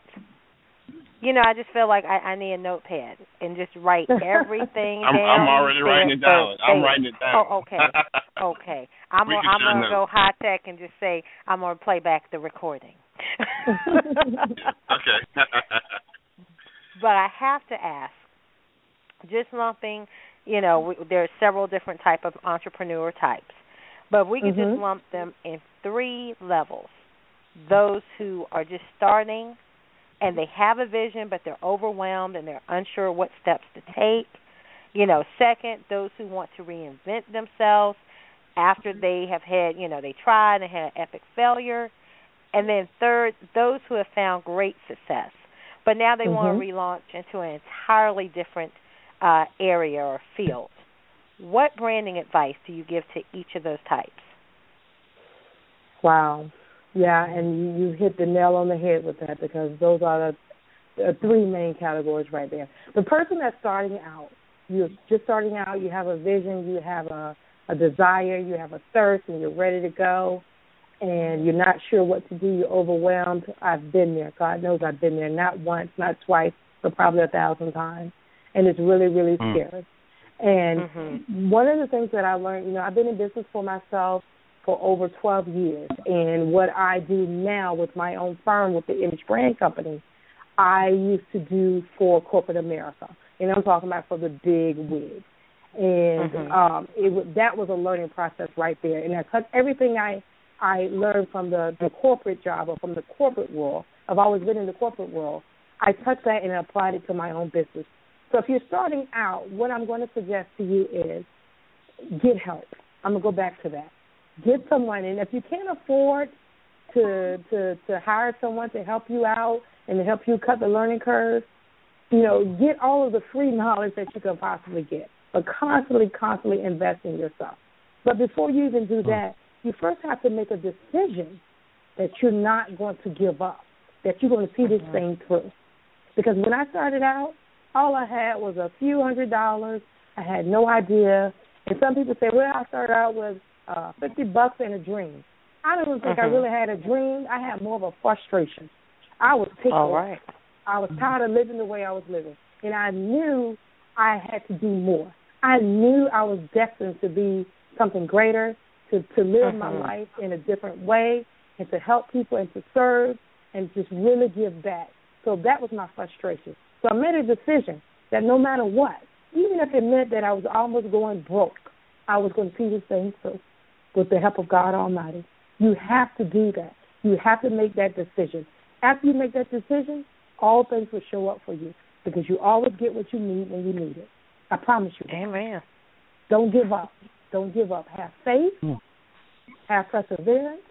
You know, I just feel like I, I need a notepad and just write everything I'm, down. I'm already writing it down. I'm writing it down. Oh, okay. okay. I'm We gonna, can I'm gonna know. go high tech and just say I'm gonna play back the recording. okay. But I have to ask, just lumping, you know, we, there are several different type of entrepreneur types, but we can Mhm. just lump them in three levels. Those who are just starting and they have a vision but they're overwhelmed and they're unsure what steps to take. You know, second, those who want to reinvent themselves after they have had, you know, they tried and had an epic failure. And then third, those who have found great success, but now they want Mhm. to relaunch into an entirely different uh, area or field. What branding advice do you give to each of those types? Wow. Yeah, and you, you hit the nail on the head with that because those are the, the three main categories right there. The person that's starting out, you're just starting out, you have a vision, you have a, a desire, you have a thirst, and you're ready to go, and you're not sure what to do, you're overwhelmed. I've been there. God knows I've been there, not once, not twice, but probably a thousand times. And it's really, really Mm. scary. And Mhm. one of the things that I learned, you know, I've been in business for myself for over 12 years. And what I do now with my own firm, with the Image Brand Company, I used to do for corporate America. And I'm talking about for the big wigs. And Mhm. um, it was, that was a learning process right there. And I took everything I I learned from the, the corporate job or from the corporate world. I've always been in the corporate world. I took that and applied it to my own business. So if you're starting out, what I'm going to suggest to you is get help. I'm gonna go back to that. Get someone, and if you can't afford to to to hire someone to help you out and to help you cut the learning curve, you know, get all of the free knowledge that you can possibly get. But constantly, constantly invest in yourself. But before you even do mm. that, you first have to make a decision that you're not going to give up, that you're going to see this thing through. Because when I started out, all I had was a few hundred dollars. I had no idea. And some people say, well, I started out with uh, 50 bucks and a dream. I don't even think I Mhm. really had a dream. I had more of a frustration. I was tickled. All right. I was tired of living the way I was living. And I knew I had to do more. I knew I was destined to be something greater, to, to live my Mhm. life in a different way, and to help people and to serve and just really give back. So that was my frustration. So I made a decision that no matter what, even if it meant that I was almost going broke, I was going to see this thing through with the help of God Almighty. You have to do that. You have to make that decision. After you make that decision, all things will show up for you because you always get what you need when you need it. I promise you. Amen. Don't give up. Don't give up. Have faith, have perseverance,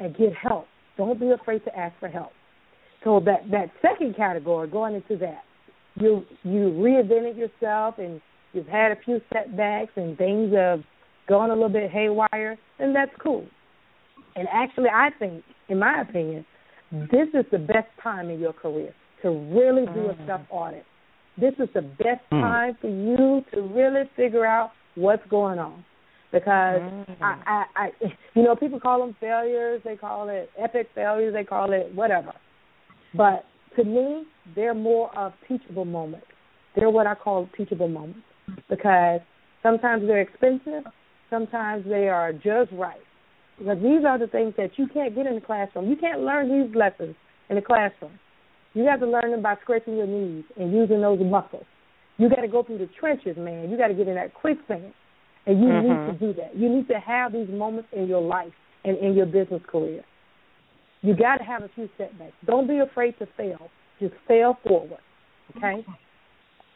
and get help. Don't be afraid to ask for help. So that that second category, going into that, you you reinvented yourself and you've had a few setbacks and things have gone a little bit haywire, then that's cool. And actually, I think, in my opinion, this is the best time in your career to really do a self audit. This is the best Mm. time for you to really figure out what's going on. Because mm. I, I, I, you know, people call them failures. They call it epic failures. They call it whatever. But to me, they're more of teachable moments. They're what I call teachable moments because sometimes they're expensive, sometimes they are just right. Because these are the things that you can't get in the classroom. You can't learn these lessons in the classroom. You have to learn them by scraping your knees and using those muscles. You got to go through the trenches, man. You got to get in that quicksand, and you Mhm. need to do that. You need to have these moments in your life and in your business career. You got to have a few setbacks. Don't be afraid to fail. Just fail forward. Okay?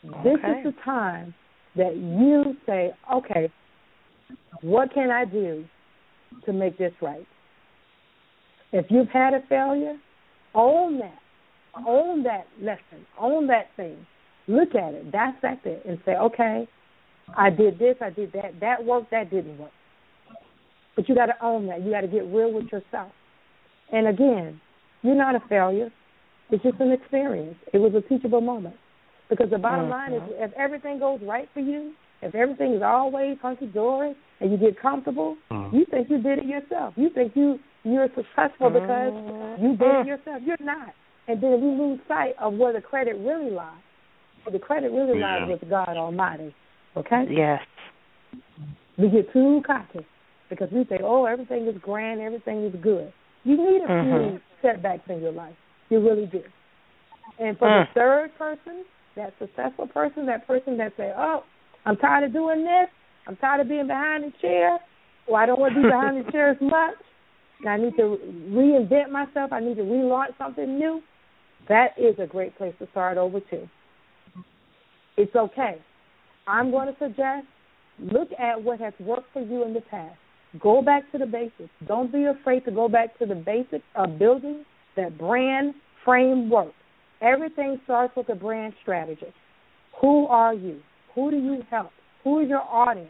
okay? This is the time that you say, okay, what can I do to make this right? If you've had a failure, own that. Own that lesson. Own that thing. Look at it. Dissect it and say, okay, I did this, I did that. That worked, that didn't work. But you got to own that. You got to get real with yourself. And again, you're not a failure. It's just an experience. It was a teachable moment. Because the bottom mm-hmm. line is, if everything goes right for you, if everything is always hunky dory, and you get comfortable, mm-hmm. you think you did it yourself. You think you you're successful because you did it mm-hmm. yourself. You're not. And then we lose sight of where the credit really lies. The credit really yeah. lies with God Almighty. Okay? Yes. We get too cocky because we say, "Oh, everything is grand, everything is good." You need a mm-hmm. few setbacks in your life. You really do. And for mm. the third person, that successful person, that person that say, "Oh, I'm tired of doing this. I'm tired of being behind the chair. Or I don't want to be behind the chair as much. I need to reinvent myself. I need to relaunch something new." That is a great place to start over too. It's okay. I'm going to suggest look at what has worked for you in the past. Go back to the basics. Don't be afraid to go back to the basics of building that brand framework. Everything starts with a brand strategy. Who are you? Who do you help? Who is your audience?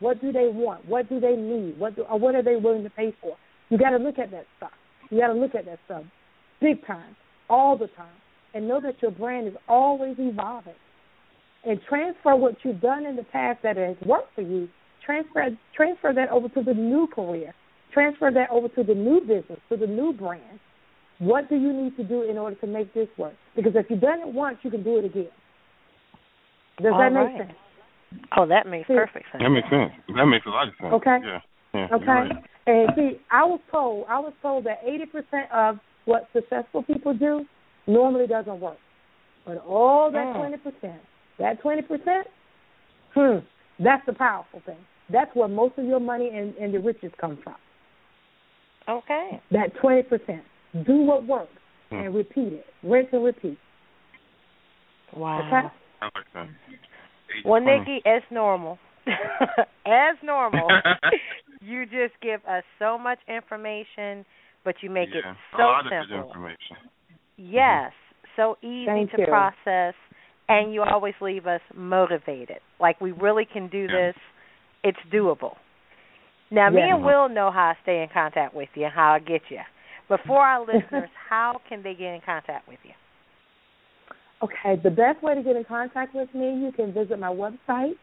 What do they want? What do they need? What do, or what are they willing to pay for? You got to look at that stuff. You got to look at that stuff big time, all the time, and know that your brand is always evolving. And transfer what you've done in the past that has worked for you transfer transfer that over to the new career, transfer that over to the new business, to the new brand. What do you need to do in order to make this work? Because if you've done it once, you can do it again. Does All that right. make sense? Oh, that makes see, perfect sense. That makes sense. That makes a lot of sense. Okay. Yeah. yeah okay. Right. And see, I was told I was told that eighty percent of what successful people do normally doesn't work. But all that mm. twenty percent, that twenty percent, hmm, that's the powerful thing. That's where most of your money and, and the riches come from. Okay. That twenty percent. Do what works hmm. and repeat it. Rinse and repeat. Wow. Okay? Well, Nikki, as normal, as normal, you just give us so much information, but you make yeah, it so a lot simple. Of information. Yes, so easy Thank to you. process, and you always leave us motivated. Like we really can do Yeah. this it's doable. Now, me and Will know how I stay in contact with you and how I get you. But for our listeners, how can they get in contact with you? Okay, the best way to get in contact with me, you can visit my website.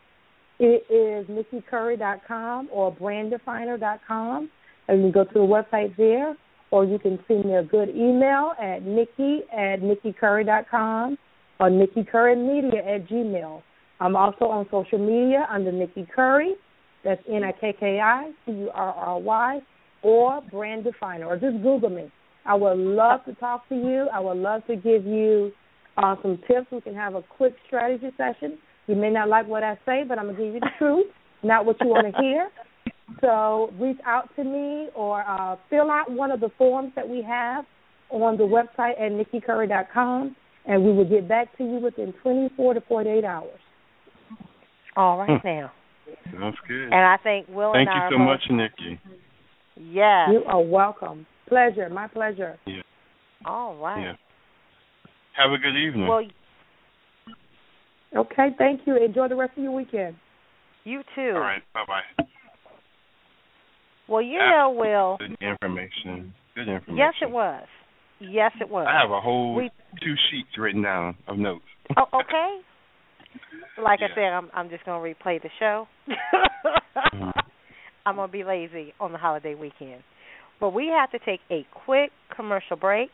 It is nikkicurry.com or branddefiner.com. And you go to the website there, or you can send me a good email at nikki at nikkicurry.com or nikkicurrymedia at gmail. I'm also on social media under Nikki Curry. That's N I K K I C U R R Y or Brand Definer, or just Google me. I would love to talk to you. I would love to give you uh, some tips. We can have a quick strategy session. You may not like what I say, but I'm gonna give you the truth, not what you want to hear. So reach out to me or uh, fill out one of the forms that we have on the website at nikkicurry.com, and we will get back to you within 24 to 48 hours. All right Hmm. now. Sounds good. And I think Will Thank and I you so both- much, Nikki. Yes. You are welcome. Pleasure, my pleasure. Yeah. All right. Yeah. Have a good evening. Well, Okay, thank you. Enjoy the rest of your weekend. you too. All right. Bye bye. Well, you know, Will. Good information. Good information. Yes, it was. Yes, it was. I have a whole We- two sheets written down of notes. Oh, okay. Like I said, I'm I'm just gonna replay the show. Mm-hmm. I'm gonna be lazy on the holiday weekend, but we have to take a quick commercial break.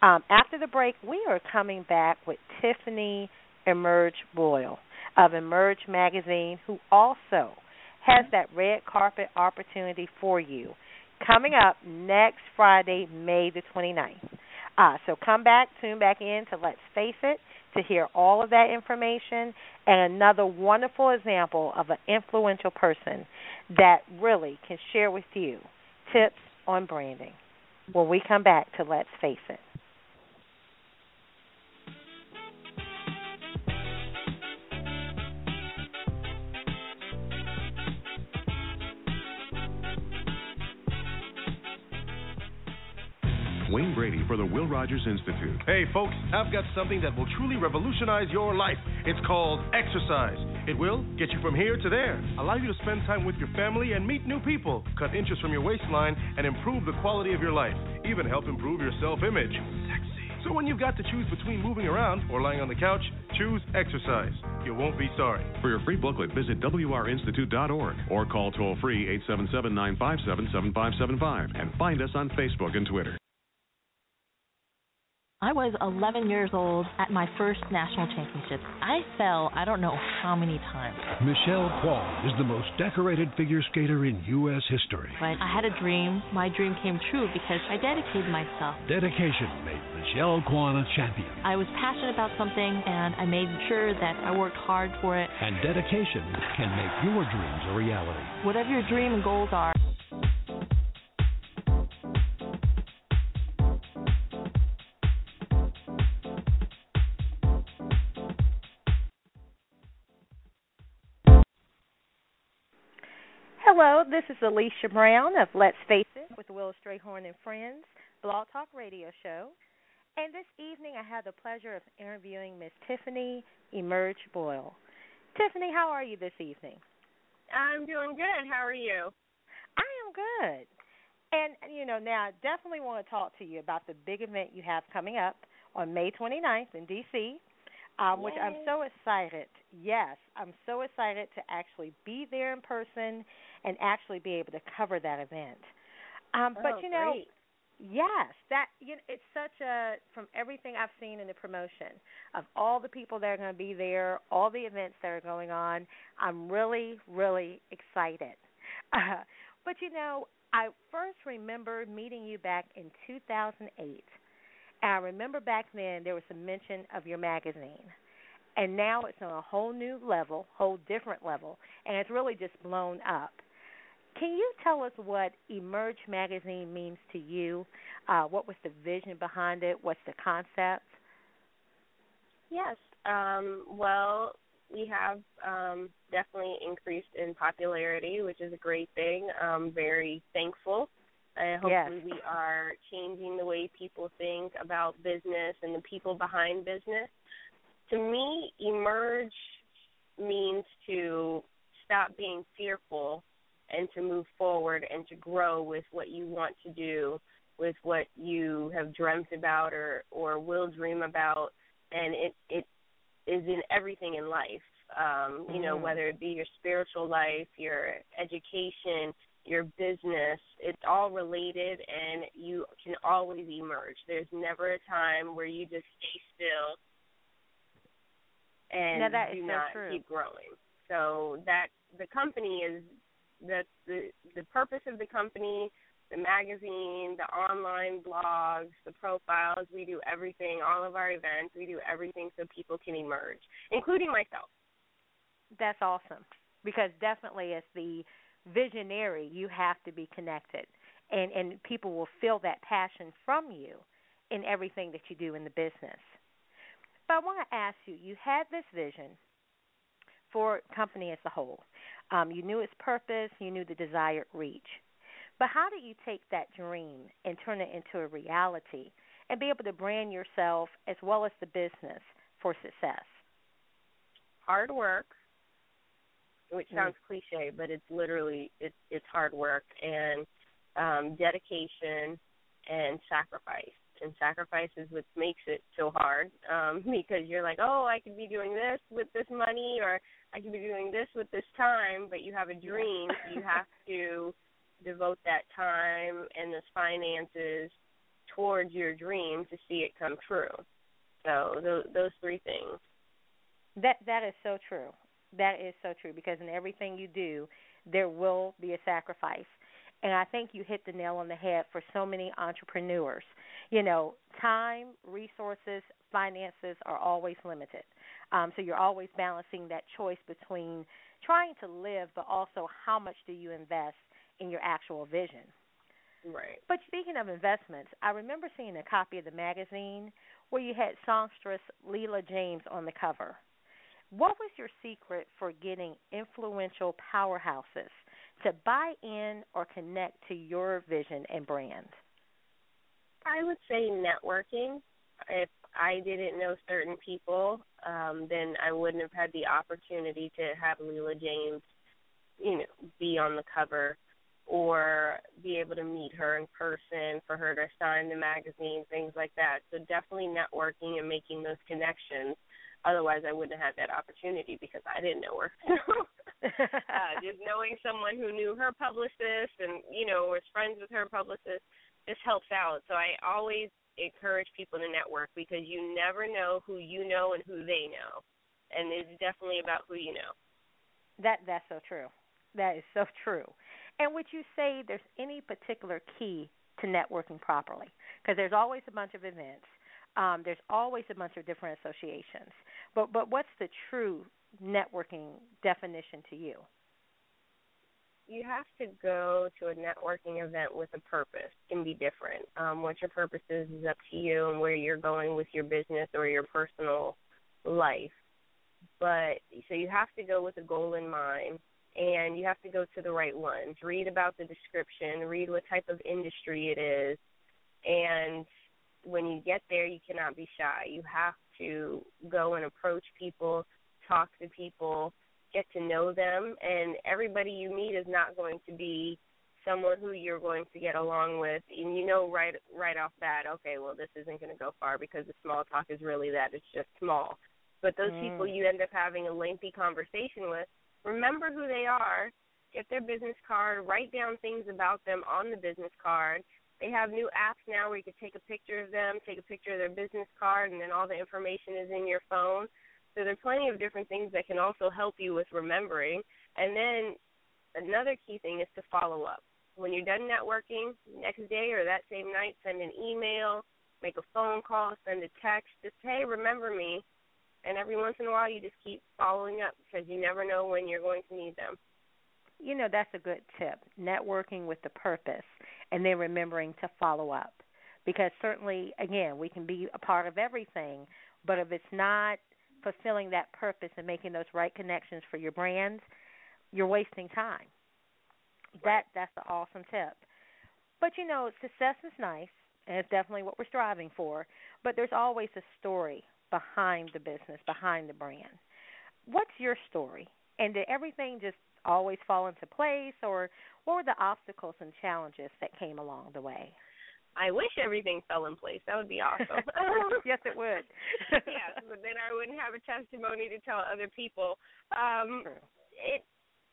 Um, after the break, we are coming back with Tiffany Emerge Boyle of Emerge Magazine, who also has that red carpet opportunity for you coming up next Friday, May the 29th. Uh, so come back, tune back in to Let's Face It to hear all of that information and another wonderful example of an influential person that really can share with you tips on branding when we come back to Let's Face It. Wayne Brady for the Will Rogers Institute. Hey, folks, I've got something that will truly revolutionize your life. It's called exercise. It will get you from here to there, allow you to spend time with your family and meet new people, cut inches from your waistline, and improve the quality of your life, even help improve your self image. Sexy. So when you've got to choose between moving around or lying on the couch, choose exercise. You won't be sorry. For your free booklet, visit WRInstitute.org or call toll free 877 957 7575 and find us on Facebook and Twitter. I was 11 years old at my first national championship. I fell I don't know how many times. Michelle Kwan is the most decorated figure skater in U.S. history. But I had a dream. My dream came true because I dedicated myself. Dedication made Michelle Kwan a champion. I was passionate about something and I made sure that I worked hard for it. And dedication can make your dreams a reality. Whatever your dream and goals are, Hello, this is Alicia Brown of Let's Face It with Will Strayhorn and Friends Blog Talk Radio Show. And this evening I have the pleasure of interviewing Miss Tiffany Emerge Boyle. Tiffany, how are you this evening? I'm doing good. How are you? I am good. And, you know, now I definitely want to talk to you about the big event you have coming up on May 29th in D.C., um, which I'm so excited. Yes, I'm so excited to actually be there in person and actually be able to cover that event. Um, oh, but you know, great. yes, that you know, it's such a from everything I've seen in the promotion of all the people that are going to be there, all the events that are going on. I'm really, really excited. Uh, but you know, I first remember meeting you back in 2008. And I remember back then there was a mention of your magazine. And now it's on a whole new level, whole different level, and it's really just blown up. Can you tell us what Emerge Magazine means to you? Uh, what was the vision behind it? What's the concept? Yes. Um, well, we have um, definitely increased in popularity, which is a great thing. I'm very thankful. Uh, hopefully, Yes. we are changing the way people think about business and the people behind business. To me, emerge means to stop being fearful and to move forward and to grow with what you want to do, with what you have dreamt about or or will dream about, and it it is in everything in life. Um, you know, Mhm. whether it be your spiritual life, your education, your business, it's all related and you can always emerge. There's never a time where you just stay still and Now, that do so not true. keep growing. So that the company is that the the purpose of the company, the magazine, the online blogs, the profiles, we do everything, all of our events, we do everything so people can emerge, including myself. That's awesome because definitely as the visionary, you have to be connected, and and people will feel that passion from you in everything that you do in the business. But I want to ask you: you had this vision for company as a whole. Um, you knew its purpose, you knew the desired reach. But how do you take that dream and turn it into a reality and be able to brand yourself as well as the business for success? Hard work, which Mm. sounds cliche, but it's literally it's it's hard work and um, dedication and sacrifice. And sacrifice is what makes it so hard um, because you're like, oh, I could be doing this with this money, or I could be doing this with this time. But you have a dream, you have to devote that time and those finances towards your dream to see it come true. So those those three things. That that is so true. That is so true because in everything you do, there will be a sacrifice. And I think you hit the nail on the head for so many entrepreneurs. You know, time, resources, finances are always limited. Um, so you're always balancing that choice between trying to live, but also how much do you invest in your actual vision. Right. But speaking of investments, I remember seeing a copy of the magazine where you had songstress Leela James on the cover. What was your secret for getting influential powerhouses to buy in or connect to your vision and brand? I would say networking. If I didn't know certain people, um, then I wouldn't have had the opportunity to have Leela James, you know, be on the cover or be able to meet her in person for her to sign the magazine, things like that. So definitely networking and making those connections. Otherwise, I wouldn't have had that opportunity because I didn't know her. Uh, just knowing someone who knew her publicist and you know was friends with her publicist just helps out. So I always encourage people to network because you never know who you know and who they know, and it's definitely about who you know. That that's so true. That is so true. And would you say there's any particular key to networking properly? Because there's always a bunch of events. Um, there's always a bunch of different associations. But but what's the true networking definition to you? You have to go to a networking event with a purpose. It can be different. Um, what your purpose is is up to you and where you're going with your business or your personal life. But so you have to go with a goal in mind and you have to go to the right ones. Read about the description, read what type of industry it is, and when you get there, you cannot be shy. You have to go and approach people, talk to people, get to know them, and everybody you meet is not going to be someone who you're going to get along with. And you know right right off that okay well this isn't going to go far because the small talk is really that it's just small. But those mm. people you end up having a lengthy conversation with remember who they are get their business card write down things about them on the business card. They have new apps now where you can take a picture of them take a picture of their business card and then all the information is in your phone so there are plenty of different things that can also help you with remembering. And then another key thing is to follow up. When you're done networking, next day or that same night, send an email, make a phone call, send a text, just hey, remember me. And every once in a while, you just keep following up because you never know when you're going to need them. You know, that's a good tip. Networking with the purpose and then remembering to follow up. Because certainly, again, we can be a part of everything, but if it's not fulfilling that purpose and making those right connections for your brands, you're wasting time. That that's an awesome tip. But you know, success is nice and it's definitely what we're striving for, but there's always a story behind the business, behind the brand. What's your story? And did everything just always fall into place or what were the obstacles and challenges that came along the way? I wish everything fell in place. That would be awesome. yes, it would. yes, but then I wouldn't have a testimony to tell other people. Um True. it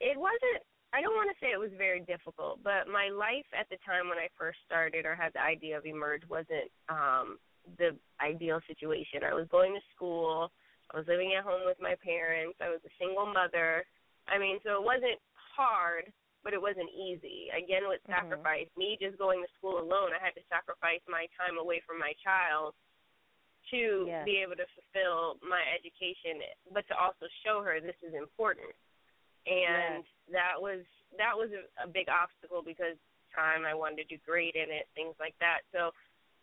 it wasn't I don't want to say it was very difficult, but my life at the time when I first started or had the idea of emerge wasn't um the ideal situation. I was going to school, I was living at home with my parents, I was a single mother. I mean, so it wasn't hard, but it wasn't easy. Again, with Mm-hmm. sacrifice, me just going to school alone, I had to sacrifice my time away from my child to Yes. be able to fulfill my education, but to also show her this is important. And that was that was a, a big obstacle because time I wanted to do great in it, things like that. So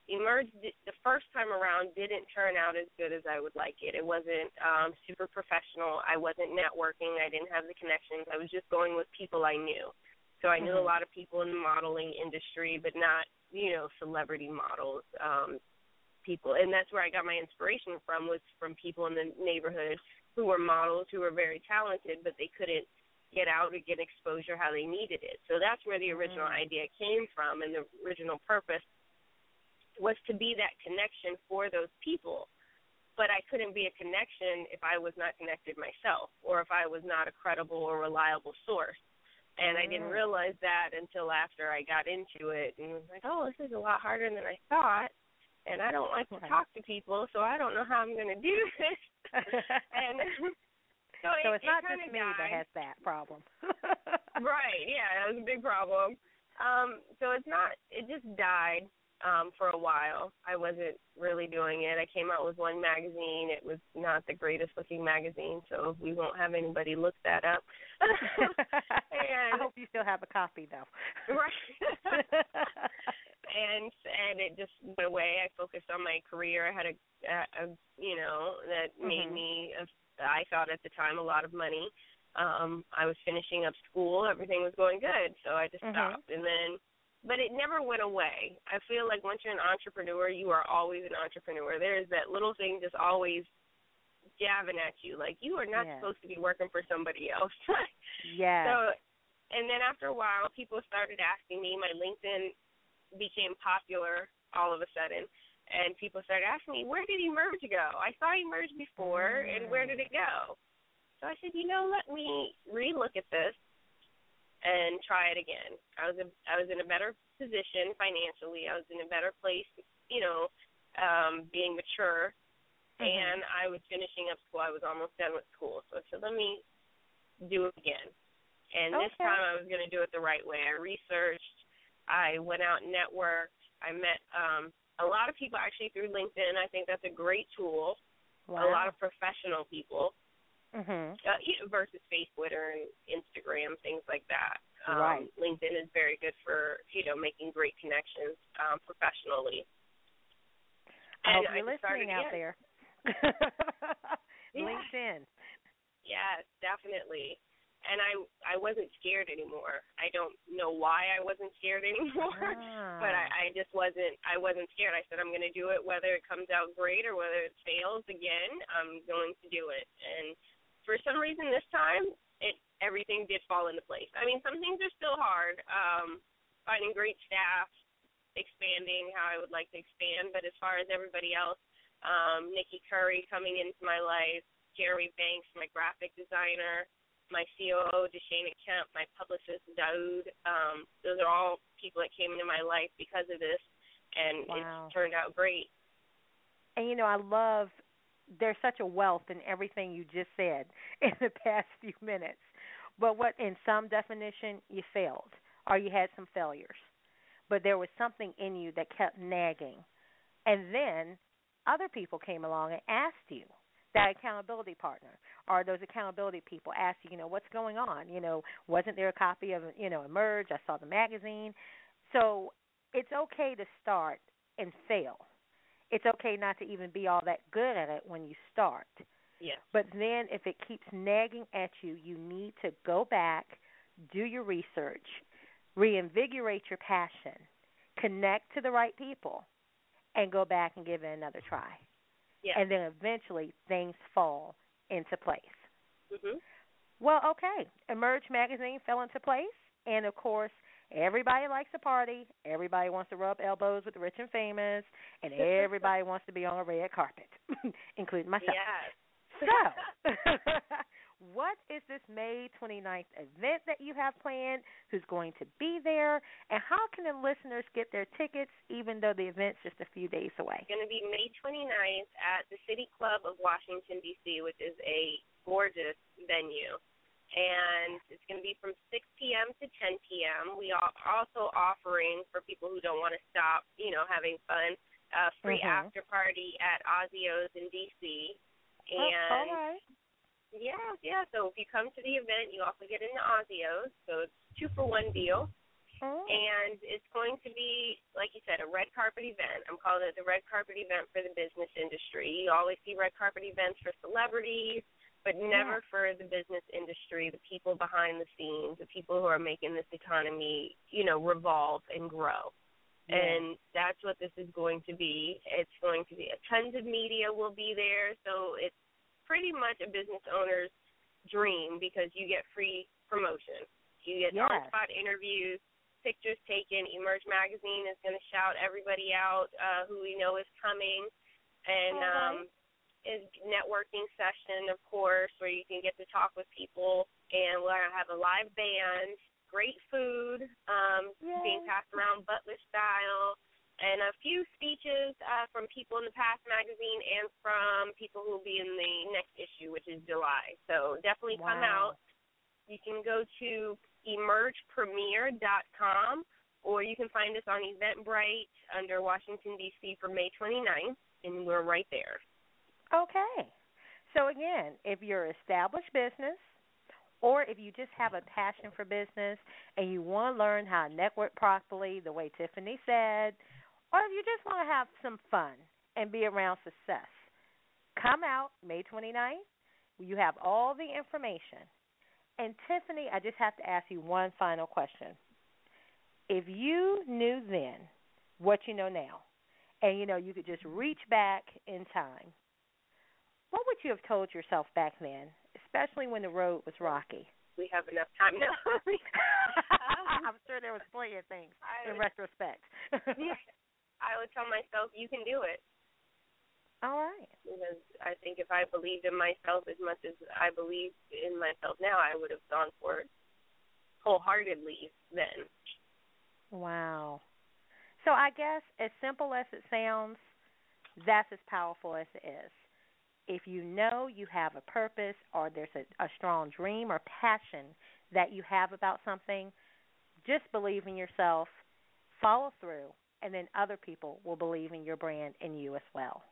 Emerge di- the first time around didn't turn out as good as I would like it. It wasn't um super professional. I wasn't networking. I didn't have the connections. I was just going with people I knew. So I knew Mhm. a lot of people in the modeling industry, but not, you know, celebrity models, um people. And that's where I got my inspiration from was from people in the neighborhood who were models who were very talented, but they couldn't get out or get exposure how they needed it. So that's where the original Mm. idea came from and the original purpose was to be that connection for those people. But I couldn't be a connection if I was not connected myself or if I was not a credible or reliable source. And I didn't Mm. realize that until after I got into it and was like, oh, this is a lot harder than I thought. And I don't like to talk to people, so I don't know how I'm going to do this. and so, so it, it's not it just me died that has that problem. right yeah that was a big problem um so it's not it just died um, for a while. I wasn't really doing it. I came out with one magazine. It was not the greatest looking magazine, so we won't have anybody look that up. and, I hope you still have a copy though. right. and and it just went away. I focused on my career. I had a, a, a you know that mm-hmm. made me a, I thought at the time a lot of money. Um I was finishing up school. Everything was going good, so I just mm-hmm. stopped. And then but it never went away. I feel like once you're an entrepreneur, you are always an entrepreneur. There is that little thing just always jabbing at you, like you are not supposed to be working for somebody else. yeah. So, and then after a while, people started asking me. My LinkedIn became popular all of a sudden, and people started asking me, "Where did Emerge go? I saw Emerge before, and where did mm. it go?" So I said, "You know, let me relook at this and try it again. I was a, I was in a better position financially. I was in a better place, you know, um, being mature, mm-hmm. and I was finishing up school. I was almost done with school, so I said, let me do it again. And okay. this time I was going to do it the right way. I researched. I went out and networked. I met um, a lot of people actually through LinkedIn. I think that's a great tool. Wow. A lot of professional people mm-hmm. uh, versus Facebook, Twitter, and Instagram, things like that. Um, right. LinkedIn is very good for you know making great connections um, professionally. I and hope you're I listening out again. there. LinkedIn. Yes, definitely. And I I wasn't scared anymore. I don't know why I wasn't scared anymore, ah. but I, I just wasn't I wasn't scared. I said I'm going to do it whether it comes out great or whether it fails again. I'm going to do it. And for some reason this time it everything did fall into place. I mean, some things are still hard. Um, finding great staff, expanding how I would like to expand, but as far as everybody else, um, Nikki Curry coming into my life, Jeremy Banks, my graphic designer, my COO, Deshana Kemp, my publicist, Daoud. Um, those are all people that came into my life because of this, and wow. it's turned out great. And you know, I love there's such a wealth in everything you just said in the past few minutes. But what in some definition you failed or you had some failures. But there was something in you that kept nagging. And then other people came along and asked you that accountability partner or those accountability people asked you, you know, what's going on? You know, wasn't there a copy of, you know, Emerge? I saw the magazine. So it's okay to start and fail it's okay not to even be all that good at it when you start. Yeah. But then if it keeps nagging at you, you need to go back, do your research, reinvigorate your passion, connect to the right people, and go back and give it another try. Yeah. And then eventually things fall into place. Mhm. Well, okay. Emerge magazine fell into place, and of course, Everybody likes a party. Everybody wants to rub elbows with the rich and famous, and everybody wants to be on a red carpet, including myself. Yes. So, what is this May 29th event that you have planned? Who's going to be there? And how can the listeners get their tickets even though the event's just a few days away? It's going to be May 29th at the City Club of Washington, D.C., which is a gorgeous venue and it's going to be from 6 p.m. to 10 p.m. We are also offering for people who don't want to stop, you know, having fun, a free mm-hmm. after party at Ozio's in D.C. Oh, And right. yeah, yeah. So if you come to the event, you also get into Ozio's. So it's two for one deal. Oh. And it's going to be, like you said, a red carpet event. I'm calling it the red carpet event for the business industry. You always see red carpet events for celebrities, but never yeah. for the business industry, the people behind the scenes, the people who are making this economy, you know, revolve and grow. Yeah. And that's what this is going to be. It's going to be a tons of media will be there, so it's pretty much a business owner's dream because you get free promotion. You get yes. on spot interviews, pictures taken. Emerge magazine is going to shout everybody out uh, who we know is coming, and um, is networking session, of course, where you can get to talk with people, and we'll have a live band, great food um, being passed around Butler style, and a few speeches uh, from people in the past magazine and from people who will be in the next issue, which is July. So definitely come out. You can go to emergepremiere.com or you can find us on Eventbrite under Washington D.C. for May 29th, and we're right there. Okay. So again, if you're an established business, or if you just have a passion for business and you want to learn how to network properly, the way Tiffany said, or if you just want to have some fun and be around success, come out May 29th. You have all the information. And Tiffany, I just have to ask you one final question. If you knew then what you know now, and you know you could just reach back in time, what would you have told yourself back then, especially when the road was rocky? We have enough time now. I'm sure there was plenty of things I in would- retrospect. yeah, I would tell myself, you can do it. All right. Because I think if I believed in myself as much as I believe in myself now, I would have gone for it wholeheartedly then. Wow. So I guess as simple as it sounds, that's as powerful as it is. If you know you have a purpose or there's a, a strong dream or passion that you have about something, just believe in yourself, follow through, and then other people will believe in your brand and you as well.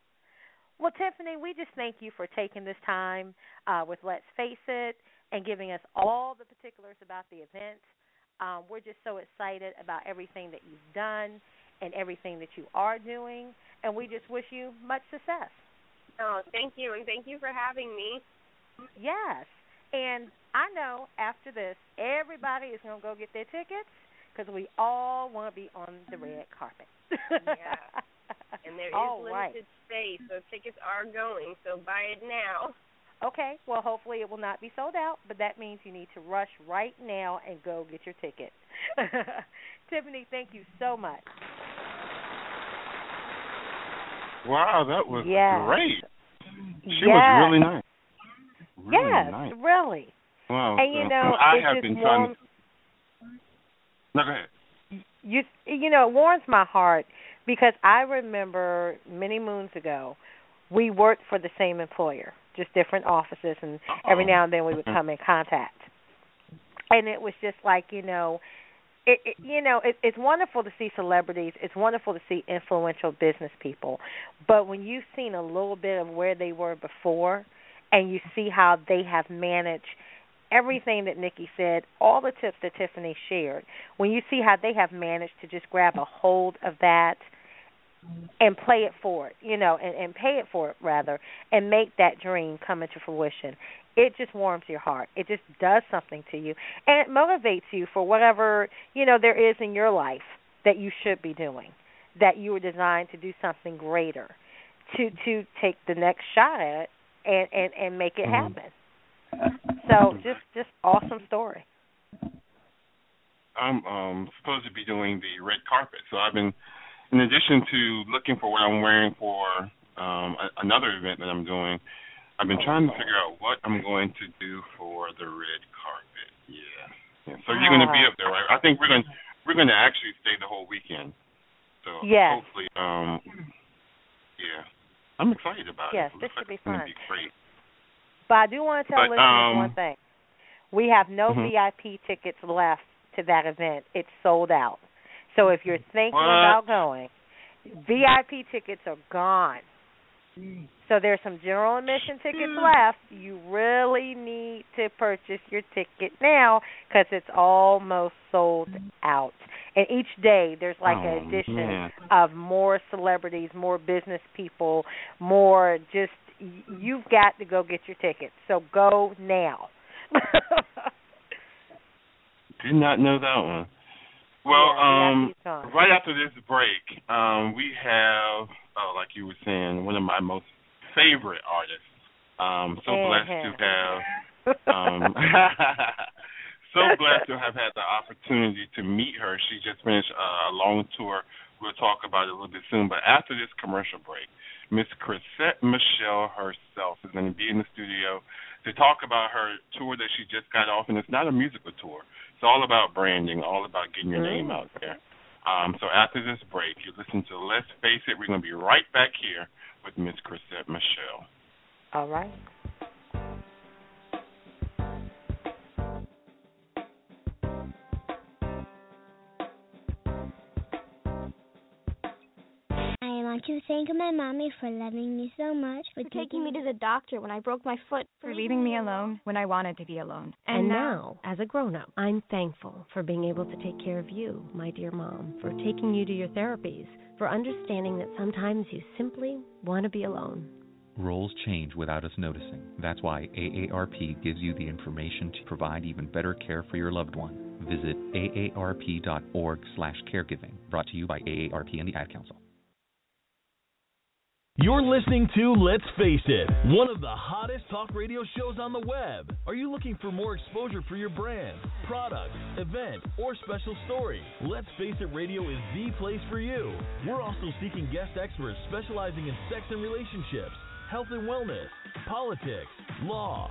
Well, Tiffany, we just thank you for taking this time uh, with Let's Face It and giving us all the particulars about the event. Um, we're just so excited about everything that you've done and everything that you are doing, and we just wish you much success. Oh, thank you, and thank you for having me. Yes, and I know after this, everybody is going to go get their tickets because we all want to be on the mm-hmm. red carpet. yeah. And there is All limited right. space, so tickets are going. So buy it now. Okay, well, hopefully it will not be sold out, but that means you need to rush right now and go get your ticket. Tiffany, thank you so much. Wow, that was Yes. great. She Yes. was really nice. Really yes, nice. really. Wow. And you know, I it have been trying to. No, go ahead. you you know it warms my heart because I remember many moons ago we worked for the same employer, just different offices, and every now and then we would come in contact. And it was just like you know, it, it you know it, it's wonderful to see celebrities. It's wonderful to see influential business people, but when you've seen a little bit of where they were before, and you see how they have managed everything that Nikki said, all the tips that Tiffany shared, when you see how they have managed to just grab a hold of that and play it forward, you know, and, and pay it for it rather, and make that dream come into fruition, it just warms your heart. It just does something to you. And it motivates you for whatever, you know, there is in your life that you should be doing, that you were designed to do something greater, to to take the next shot at and, and, and make it Mhm. happen. So just just awesome story. I'm um supposed to be doing the red carpet, so I've been, in addition to looking for what I'm wearing for um a, another event that I'm doing, I've been trying to figure out what I'm going to do for the red carpet. Yeah. yeah. So you're going to be up there, right? I think we're going to we're going to actually stay the whole weekend. So Yes. hopefully, um, yeah, I'm excited about Yes, it. Yes, this should be It's going fun. be great. But I do want to tell But, listeners um, one thing. We have no Mhm. VIP tickets left to that event. It's sold out. So if you're thinking What? about going, VIP tickets are gone. So there's some general admission tickets left. You really need to purchase your ticket now because it's almost sold out. And each day there's like Oh, an addition man. of more celebrities, more business people, more just you've got to go get your tickets. So go now. Did not know that one. Well, um, right after this break, um, we have, oh, like you were saying, one of my most favorite artists. Um, so blessed to have, um, so blessed to have had the opportunity to meet her. She just finished uh, a long tour. We'll talk about it a little bit soon. But after this commercial break, Miss Chrisette Michele herself is going to be in the studio to talk about her tour that she just got off, and it's not a musical tour. It's all about branding, all about getting your name Mm. out there. Um, so after this break, you listen to Let's Face It. We're going to be right back here with Miss Chrisette Michele. All right. I want to thank my mommy for loving me so much, for, for taking me to the doctor when I broke my foot, for leaving me alone when I wanted to be alone. And, and now, as a grown up, I'm thankful for being able to take care of you, my dear mom, for taking you to your therapies, for understanding that sometimes you simply want to be alone. Roles change without us noticing. That's why AARP gives you the information to provide even better care for your loved one. Visit aarp.org/caregiving. Brought to you by AARP and the Ad Council. You're listening to Let's Face It, one of the hottest talk radio shows on the web. Are you looking for more exposure for your brand, product, event, or special story? Let's Face It Radio is the place for you. We're also seeking guest experts specializing in sex and relationships, health and wellness, politics, law,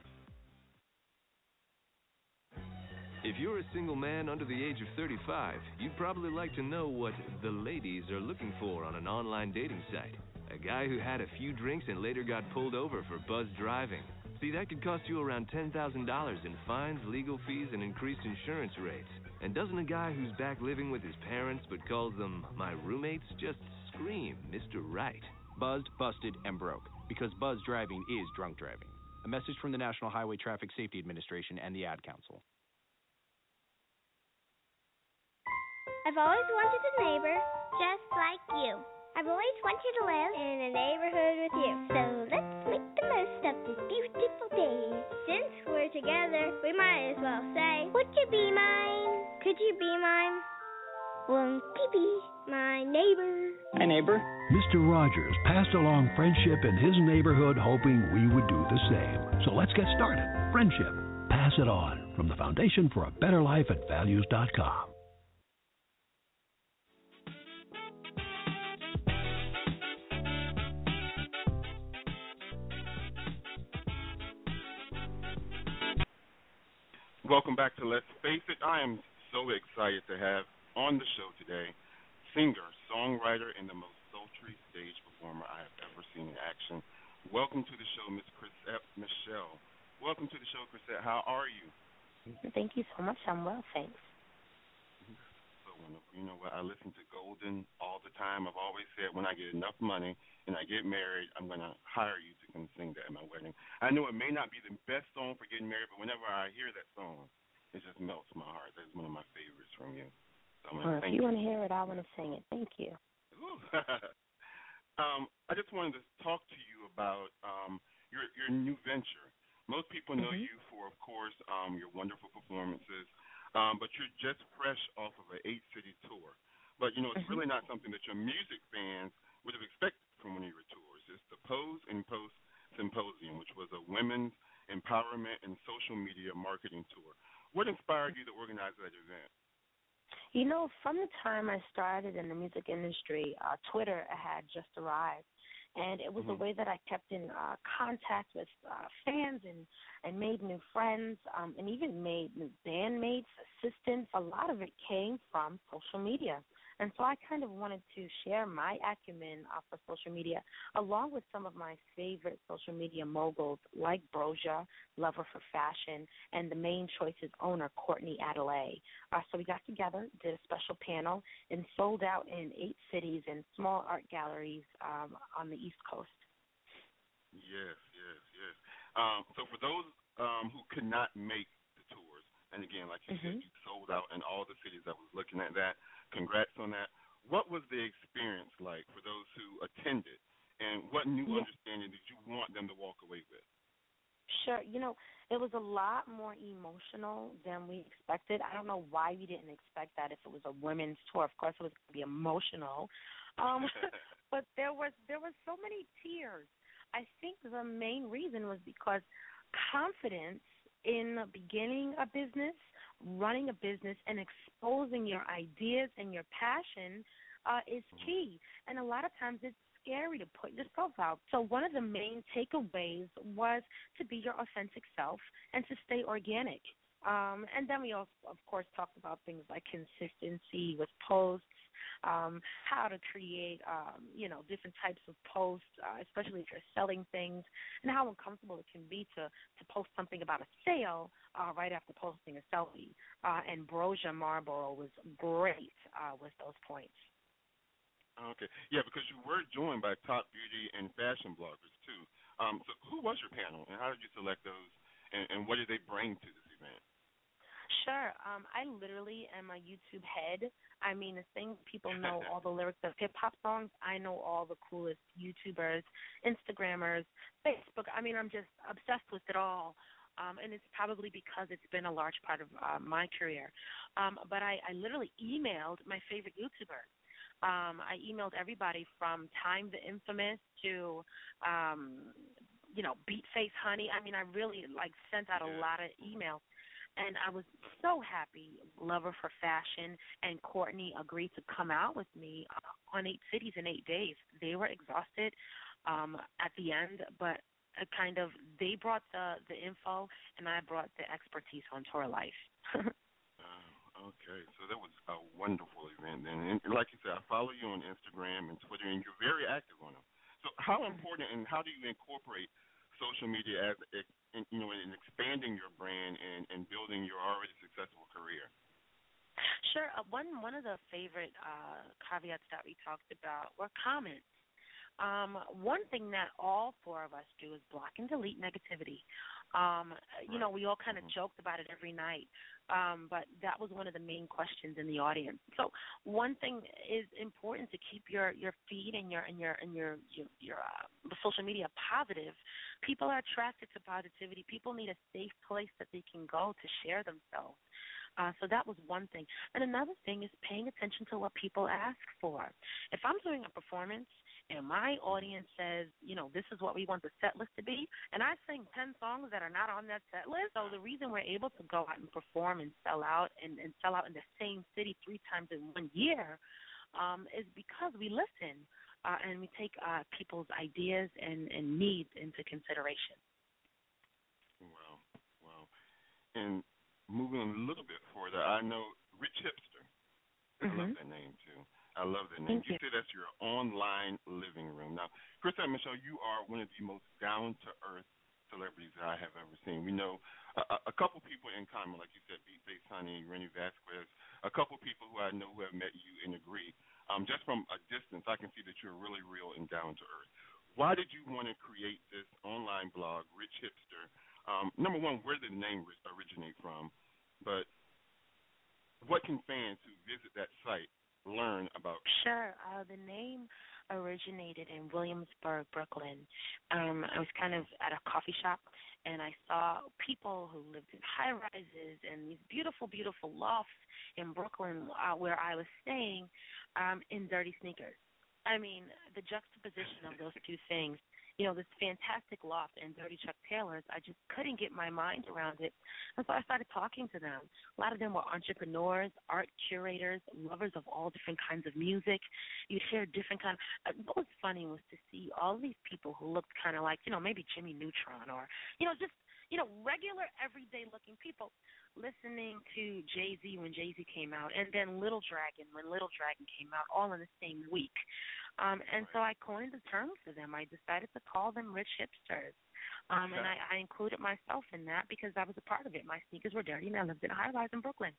If you're a single man under the age of 35, you'd probably like to know what the ladies are looking for on an online dating site. A guy who had a few drinks and later got pulled over for buzz driving. See, that could cost you around $10,000 in fines, legal fees, and increased insurance rates. And doesn't a guy who's back living with his parents but calls them my roommates just scream Mr. Right? Buzzed, busted, and broke. Because buzz driving is drunk driving. A message from the National Highway Traffic Safety Administration and the Ad Council. I've always wanted a neighbor just like you. I've always wanted to live in a neighborhood with you. So let's make the most of this beautiful day. Since we're together, we might as well say, Would you be mine? Could you be mine? Won't you be my neighbor? My neighbor. Mr. Rogers passed along friendship in his neighborhood, hoping we would do the same. So let's get started. Friendship. Pass it on from the Foundation for a Better Life at Values.com. Welcome back to Let's Face It. I am so excited to have on the show today singer, songwriter, and the most sultry stage performer I have ever seen in action. Welcome to the show, Miss Chrisette Michele. Welcome to the show, Chrisette. How are you? Thank you so much. I'm well, thanks. Wonderful. You know what? I listen to Golden all the time. I've always said when I get enough money and I get married, I'm going to hire you to come sing that at my wedding. I know it may not be the best song for getting married, but whenever I hear that song, it just melts my heart. That's one of my favorites from you. So well, if you, you want to hear it, I want to sing it. Thank you. um, I just wanted to talk to you about um, your your new venture. Most people know mm-hmm. you for, of course, um, your wonderful performances, um, but you're just fresh off of an eight city tour. But you know, it's mm-hmm. really not something that your music fans would have expected from one of your tours. It's the Pose and Post Symposium, which was a women's empowerment and social media marketing tour. What inspired you to organize that event? You know, from the time I started in the music industry, uh, Twitter had just arrived, and it was mm-hmm. a way that I kept in uh, contact with uh, fans and and made new friends, um, and even made new bandmates, assistants. A lot of it came from social media. And so I kind of wanted to share my acumen off of social media, along with some of my favorite social media moguls like Brosia, Lover for Fashion, and the Mane Choice's owner, Courtney Adeleye. Uh, so we got together, did a special panel, and sold out in eight cities and small art galleries um, on the East Coast. Yes, yes, yes. Um, so for those um, who could not make the tours, and again, like you mm-hmm. said, you sold out in all the cities. I was looking at that. Congrats on that. What was the experience like for those who attended, and what new yeah. understanding did you want them to walk away with? Sure. You know, it was a lot more emotional than we expected. I don't know why we didn't expect that if it was a women's tour. Of course it was going to be emotional. Um but there was there was so many tears. I think the main reason was because confidence in beginning a business running a business and exposing your ideas and your passion uh, is mm-hmm. key. And a lot of times it's scary to put yourself out. So one of the main takeaways was to be your authentic self and to stay organic. Um, and then we also, of course, talked about things like consistency with posts, um, how to create, um, you know, different types of posts, uh, especially if you're selling things, and how uncomfortable it can be to to post something about a sale uh, right after posting a selfie. Uh, and Brosia Malbrough was great uh, with those points. Okay, yeah, because you were joined by top beauty and fashion bloggers too. Um, so who was your panel, and how did you select those, and, and what did they bring to event? Sure. Um, I literally am a YouTube head. I mean, the thing people know all the lyrics of hip hop songs. I know all the coolest YouTubers, Instagrammers, Facebook. I mean, I'm just obsessed with it all. Um, and it's probably because it's been a large part of uh, my career. Um, but I, I literally emailed my favorite YouTubers. Um, I emailed everybody from Time the Infamous to, um, you know, Beat Face Honey. I mean, I really like sent out a lot of emails and I was so happy. Lover for Fashion and Courtney agreed to come out with me uh, on eight cities in eight days. They were exhausted um, at the end, but uh, kind of they brought the the info and I brought the expertise on tour life. okay, so that was a wonderful event. And, and like you said, I follow you on Instagram and Twitter, and you're very active on them. So how important and how do you incorporate social media as in, you know in expanding your brand and, and building your already successful career? Sure. Uh, one one of the favorite uh, caveats that we talked about were comments. Um, one thing that all four of us do is block and delete negativity. Um, you know, we all kind of joked about it every night, um, but that was one of the main questions in the audience. So one thing is important to keep your your feed and your and your and your your, your uh, social media positive. People are attracted to positivity. People need a safe place that they can go to share themselves. Uh, so that was one thing. And another thing is paying attention to what people ask for. If I'm doing a performance and my audience says, you know, this is what we want the set list to be, and I sing 10 songs that are not on that set list, so the reason we're able to go out and perform and sell out and, and sell out in the same city three times in one year um, is because we listen uh, and we take uh, people's ideas and, and needs into consideration. Wow, wow. And moving a little bit further, I know Rich Hipster. Mm-hmm. I love mm-hmm. that name too. I love that name. Thank you, you say that's your online living room. Now, Chrisette Michele, you are one of the most down to earth celebrities that I have ever seen. We know a, a couple people in common, like you said, Beatface Honey, Rennie Vasquez, a couple people who I know who have met you and agree. Um, just from a distance, I can see that you're really real and down to earth. Why did you want to create this online blog, Rich Hipster? Um, number one, where did the name originate from? But what can fans who visit that site learn about? Sure. Uh, the name originated in Williamsburg, Brooklyn. Um, I was kind of at a coffee shop and I saw people who lived in high rises and these beautiful, beautiful lofts in Brooklyn uh, where I was staying um, in dirty sneakers. I mean, the juxtaposition of those two things you know, this fantastic loft and Dirty Chuck Taylors, I just couldn't get my mind around it. And so I started talking to them. A lot of them were entrepreneurs, art curators, lovers of all different kinds of music. You'd hear different kind of uh, what was funny was to see all these people who looked kind of like, you know, maybe Jimmy Neutron or, you know, just you know, regular everyday looking people listening to Jay Z when Jay Z came out, and then Little Dragon when Little Dragon came out, all in the same week. Um, and so I coined the term for them. I decided to call them rich hipsters. Um, and I, I included myself in that because I was a part of it. My sneakers were dirty, and I lived in a high rise in Brooklyn.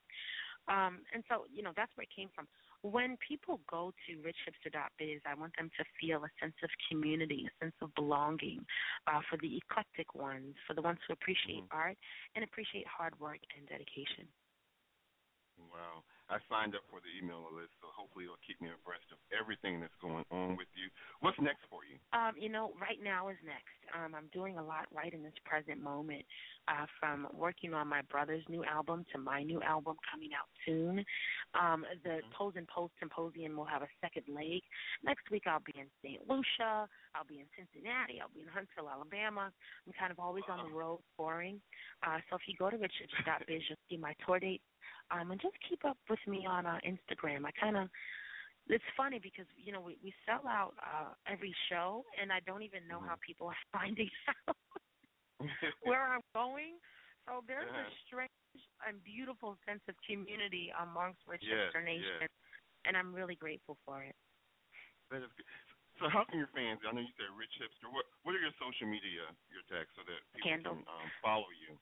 Um, and so, you know, that's where it came from. When people go to richhipster.biz, I want them to feel a sense of community, a sense of belonging uh, for the eclectic ones, for the ones who appreciate mm-hmm. art and appreciate hard work and dedication. Wow. I signed up for the email list, so hopefully it'll keep me abreast of everything that's going on with you. What's next? Um, you know, right now is next. Um, I'm doing a lot right in this present moment, uh, from working on my brother's new album to my new album coming out soon. Um, the mm-hmm. Pose and Post Symposium will have a second leg. Next week I'll be in St. Lucia. I'll be in Cincinnati. I'll be in Huntsville, Alabama. I'm kind of always on the road touring. Uh, so if you go to richhipster.biz, you'll see my tour dates. um, and just keep up with me on uh, Instagram. I kind of it's funny because you know we we sell out uh every show and I don't even know mm-hmm. how people are finding out where I'm going. So there's a strange and beautiful sense of community amongst Richester Yes, Nation, yes. and I'm really grateful for it. That is good. So how can your fans? I know you said Rich Hipster. What What are your social media, your tags, so that people Handle. can um, follow you?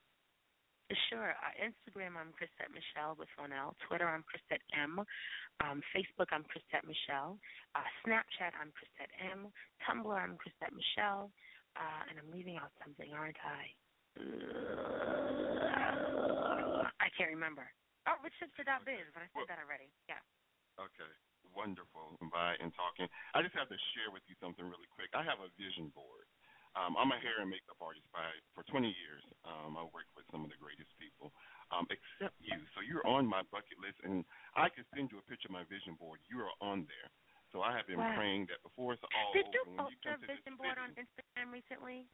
Sure. Uh, Instagram, I'm Chrisette Michele with one L. Twitter, I'm Chrisette M. Um, Facebook, I'm Chrisette Michele. Uh, Snapchat, I'm Chrisette M. Tumblr, I'm Chrisette Michele. Uh, and I'm leaving out something, aren't I? I can't remember. Oh, richhipster.biz, but I said that already. Yeah. Okay, wonderful. Bye and talking, I just have to share with you something really quick. I have a vision board. Um, I'm a hair and makeup artist by for 20 years. Um, I work with some of the greatest people, um, except you. So you're on my bucket list, and I could send you a picture of my vision board. You are on there. So I have been Wow. praying that before it's all Did over, when you post to vision board on Instagram recently?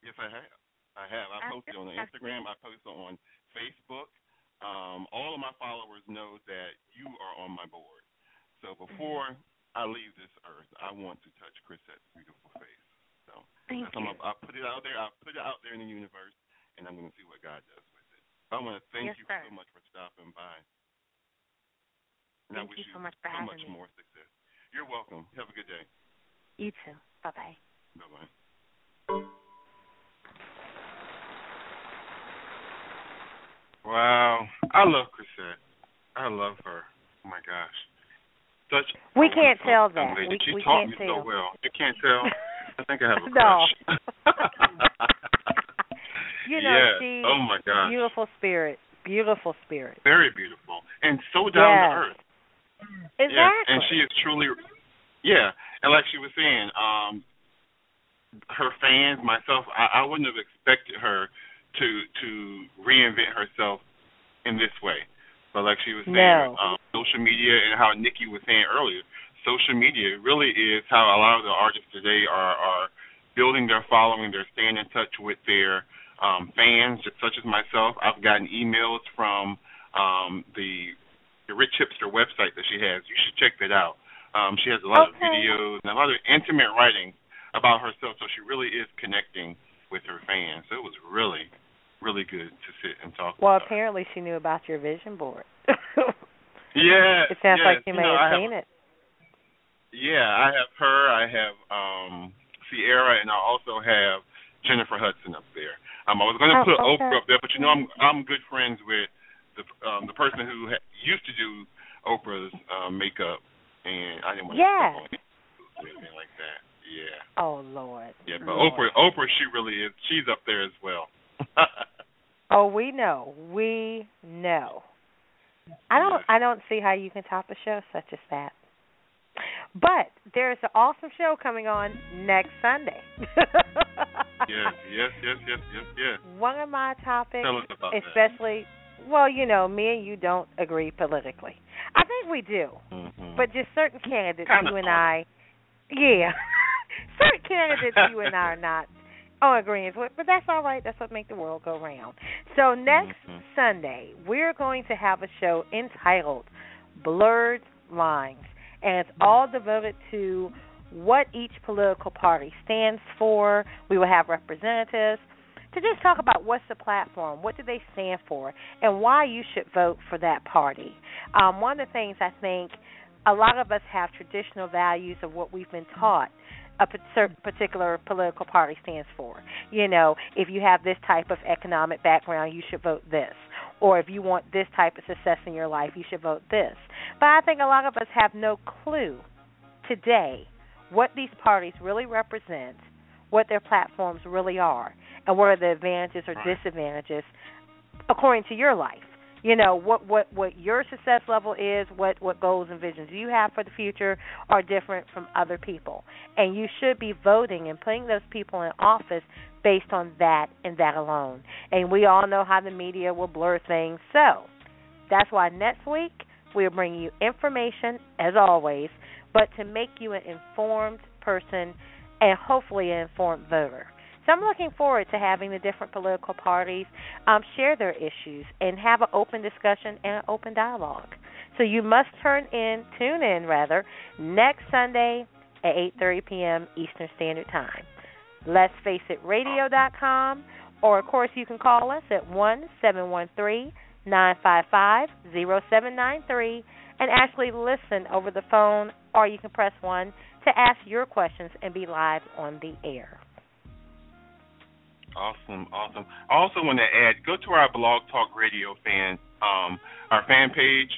Yes, I have. I have. I I posted on Instagram. I posted on Facebook. Um, all of my followers know that you are on my board. So before I leave this earth, I want to touch Chrisette's beautiful face. Thank you. I put it out there. I'll put it out there in the universe, and I'm going to see what God does with it. I want to thank Yes, you sir. so much for stopping by. And I Thank wish you so much for so having much me. more success. You're welcome. Have a good day. You too. Bye bye. Bye bye. Wow, I love Chrisette. I love her. Oh my gosh, such. We can't tell that. Lady. We- she we taught can't me tell. so well. You can't tell. I think I have a No. crush. You know, yeah. she Oh my gosh. beautiful spirit. Beautiful spirit. Very beautiful and so down Yes. to earth. Exactly. And she is truly, yeah. And like she was saying, um, her fans, myself, I, I wouldn't have expected her to to reinvent herself in this way. But like she was saying, No. um, social media and how Nikki was saying earlier, social media really is how a lot of the artists today are are building their following. They're staying in touch with their um, fans, such as myself. I've gotten emails from um, the the Rich Hipster website that she has. You should check that out. Um, she has a lot of videos and a lot of intimate writing about herself, so she really is connecting with her fans. So it was really, really good to sit and talk. Well, with her. apparently she knew about your vision board. Yeah, it sounds yes. like you may know, have I seen it. Yeah, I have her. I have um Ciara, and I also have Jennifer Hudson up there. Um, I was going to Oh, put okay. Oprah up there, but you know I'm I'm good friends with the um the person who ha- used to do Oprah's um, makeup, and I didn't want to Yeah. step on it or anything like that. Yeah, Oh Lord. yeah, but Lord. Oprah Oprah she really is. She's up there as well. Oh, we know. We know. I don't I don't see how you can top a show such as that. But there's an awesome show coming on next Sunday. yes, yes, yes, yes, yes, yes. One of my topics, about that. especially, well, you know, me and you don't agree politically. I think we do, Mhm. but just certain candidates, Kinda you and. I, yeah, certain candidates you and I are not on agreement with. But that's all right. That's what makes the world go round. So next Mhm. Sunday, we're going to have a show entitled Blurred Lines, and it's all devoted to what each political party stands for. We will have representatives to just talk about what's the platform, what do they stand for, and why you should vote for that party. Um, one of the things I think a lot of us have traditional values of what we've been taught a particular political party stands for. You know, if you have this type of economic background, you should vote this. Or if you want this type of success in your life, you should vote this. But I think a lot of us have no clue today what these parties really represent, what their platforms really are, and what are the advantages or disadvantages according to your life. You know what what what your success level is, what what goals and visions you have for the future are different from other people, and you should be voting and putting those people in office based on that and that alone. And we all know how the media will blur things, so that's why next week we'll bring you information as always, but to make you an informed person and hopefully an informed voter. So I'm looking forward to having the different political parties um, share their issues and have an open discussion and an open dialogue. So you must turn in, tune in rather, next Sunday at 8:30 p.m. Eastern Standard Time. Let's Face It Radio.com Or, of course, you can call us at 1 713 955 0793 and actually listen over the phone, or you can press 1 to ask your questions and be live on the air. Awesome, awesome. I also want to add, go to our Blog Talk Radio fan, um, our fan page,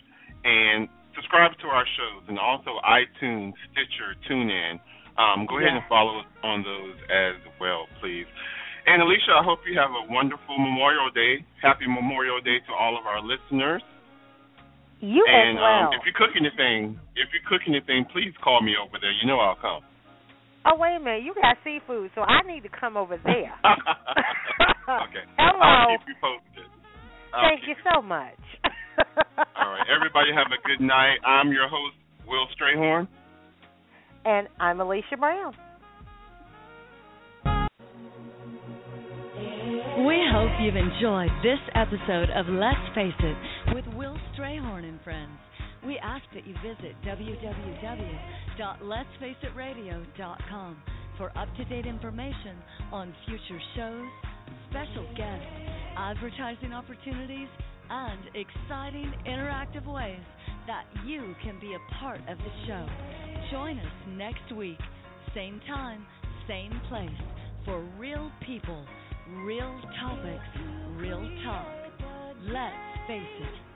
and subscribe to our shows, and also iTunes, Stitcher, TuneIn. Um, go ahead and follow us on those as well, please. And Alicia, I hope you have a wonderful Memorial Day. Happy Memorial Day to all of our listeners. You and as well. um, if you cook anything, if you cook anything, please call me over there. You know I'll come. Oh wait a minute, you got seafood, so I need to come over there. okay. Hello. I'll keep you posted. I'll Thank you so much. All right. Everybody have a good night. I'm your host, Will Strayhorn. And I'm Alicia Brown. We hope you've enjoyed this episode of Let's Face It with Will Strayhorn and Friends. We ask that you visit www.letsfaceitradio.com for up-to-date information on future shows, special guests, advertising opportunities, and exciting interactive ways that you can be a part of the show. Join us next week, same time, same place, for real people, real topics, real talk. Let's face it.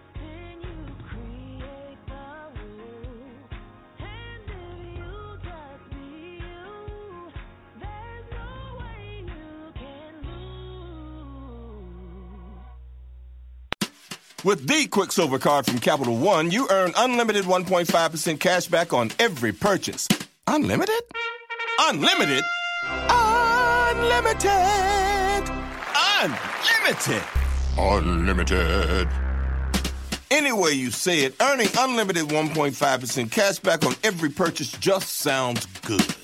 With the Quicksilver Card from Capital One, you earn unlimited 1.5% cash back on every purchase. Unlimited? Unlimited? Unlimited! Unlimited! Unlimited. Any way you say it, earning unlimited 1.5% cash back on every purchase just sounds good.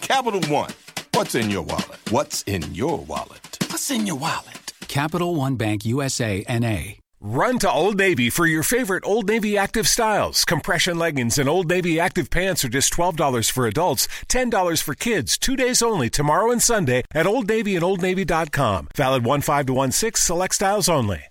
Capital One. What's in your wallet? What's in your wallet? What's in your wallet? Capital One Bank USA NA. Run to Old Navy for your favorite Old Navy active styles. Compression leggings and Old Navy active pants are just $12 for adults, $10 for kids, two days only, tomorrow and Sunday at Old Navy and Old OldNavy.com. Valid 1 5 to 1 6, select styles only.